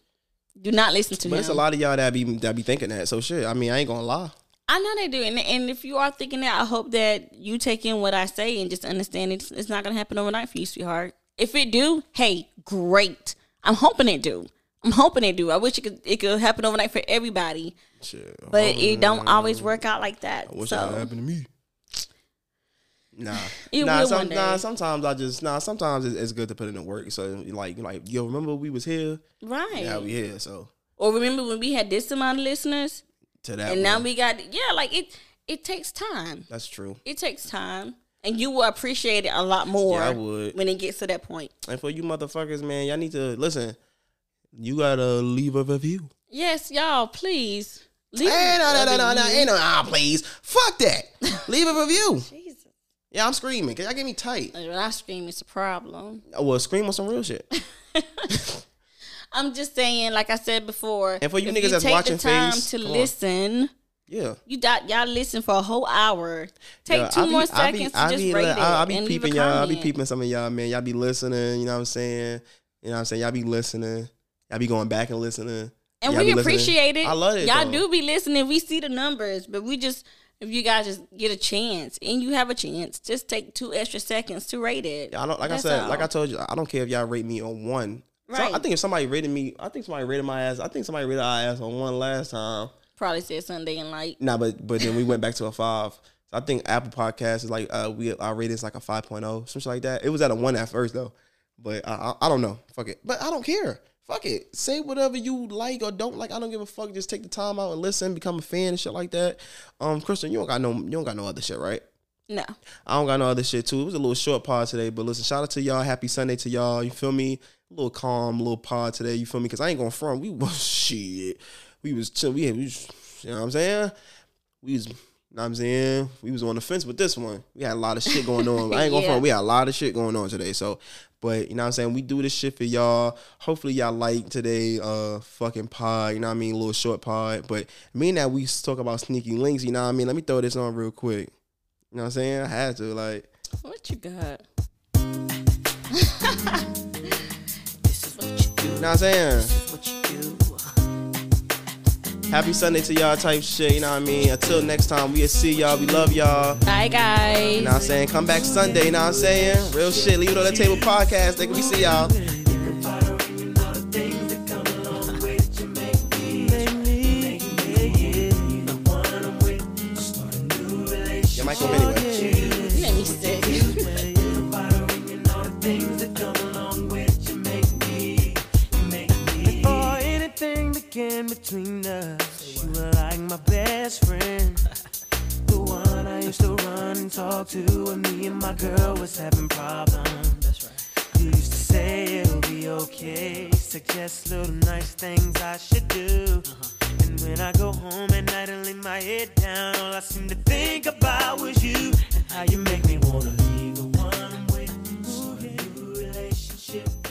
Do not listen to But him. it's a lot of y'all that be that be thinking that. So shit. I mean, I ain't gonna lie. I know they do, and, and if you are thinking that, I hope that you take in what I say and just understand it's, it's not gonna happen overnight for you, sweetheart. If it do, hey, great. I'm hoping it do. I'm hoping it do. I wish it could it could happen overnight for everybody, Shit. but it don't uh, always work out like that. I wish so that happened to me. Nah, It nah, will some, one day. nah. Sometimes I just nah. Sometimes it's, it's good to put in the work. So like, like yo, remember we was here. right. Yeah, we here. So or remember when we had this amount of listeners, to that. and now we got yeah, like it. it takes time. That's true. It takes time. And you will appreciate it a lot more Yeah, I would. when it gets to that point. And for you motherfuckers, man, y'all need to listen. You gotta leave a review. Yes, y'all, please. Leave Hey, no, no, no, no, no, ain't no, ah, please. Fuck that. leave a review. Jesus. Yeah, I'm screaming. Cause y'all get me tight. When I scream, it's a problem. Well, scream on some real shit. I'm just saying, like I said before, And for you niggas that's take watching the time Face, to on. listen, Yeah. you got y'all listen for a whole hour. Take Yeah, two be- more seconds be, to just be, rate like, it I, I be and leave a peeping y'all. I be peeping some of y'all, man. Y'all be listening. You know what I'm saying? You know what I'm saying? Y'all be listening. Y'all be going back and listening. And Y'all we listening. appreciate it. I love it. Y'all though. do be listening. We see the numbers, but we just if you guys just get a chance and you have a chance, just take two extra seconds to rate it. I don't like That's I said, all. like I told you, I don't care if y'all rate me on one. So, I think if somebody rated me, I think somebody rated my ass. I think somebody rated our ass on one last time. probably said Sunday and light. Nah, but but then we went back to a five. So I think Apple Podcast is like uh we our rating is like a 5.0, something like that. It was at a one at first though, but I, I I don't know. Fuck it, but I don't care. Fuck it. Say whatever you like or don't like. I don't give a fuck. Just take the time out and listen, become a fan and shit like that. Um, Kristen, you don't got no you don't got no other shit, right? No. I don't got no other shit too. It was a little short pod today, but listen, shout out to y'all. Happy Sunday to y'all. You feel me? Little calm, little pod today. You feel me? Because I ain't going front. We was shit. We was chill. We, we was, you know what I'm saying? We was, you know what I'm saying? We was on the fence with this one. We had a lot of shit going on. I ain't going Yeah. front. We had a lot of shit going on today. So, but you know what I'm saying? We do this shit for y'all. Hopefully y'all like today uh fucking pod, you know what I mean? A little short pod. But me and that we talk about sneaky links, you know what I mean? Let me throw this on real quick. You know what I'm saying? I had to like What you got? You know what I'm saying? Happy Sunday to y'all type shit, you know what I mean? Until next time, we'll see y'all. We love y'all. Bye guys. You know what I'm saying? Come back Sunday, you know what I'm saying? Real shit. Leave it on the table podcast. Nigga, we see y'all. Your mic open anyway. sticking between us. You were like my best friend. The one I used to run and talk to when me and my girl was having problems. That's right. You used to say it'll be okay. Suggest little nice things I should do. Uh-huh. And when I go home at night and lay my head down, all I seem to think about was you and how you make me wanna be the one with. Ooh, relationship.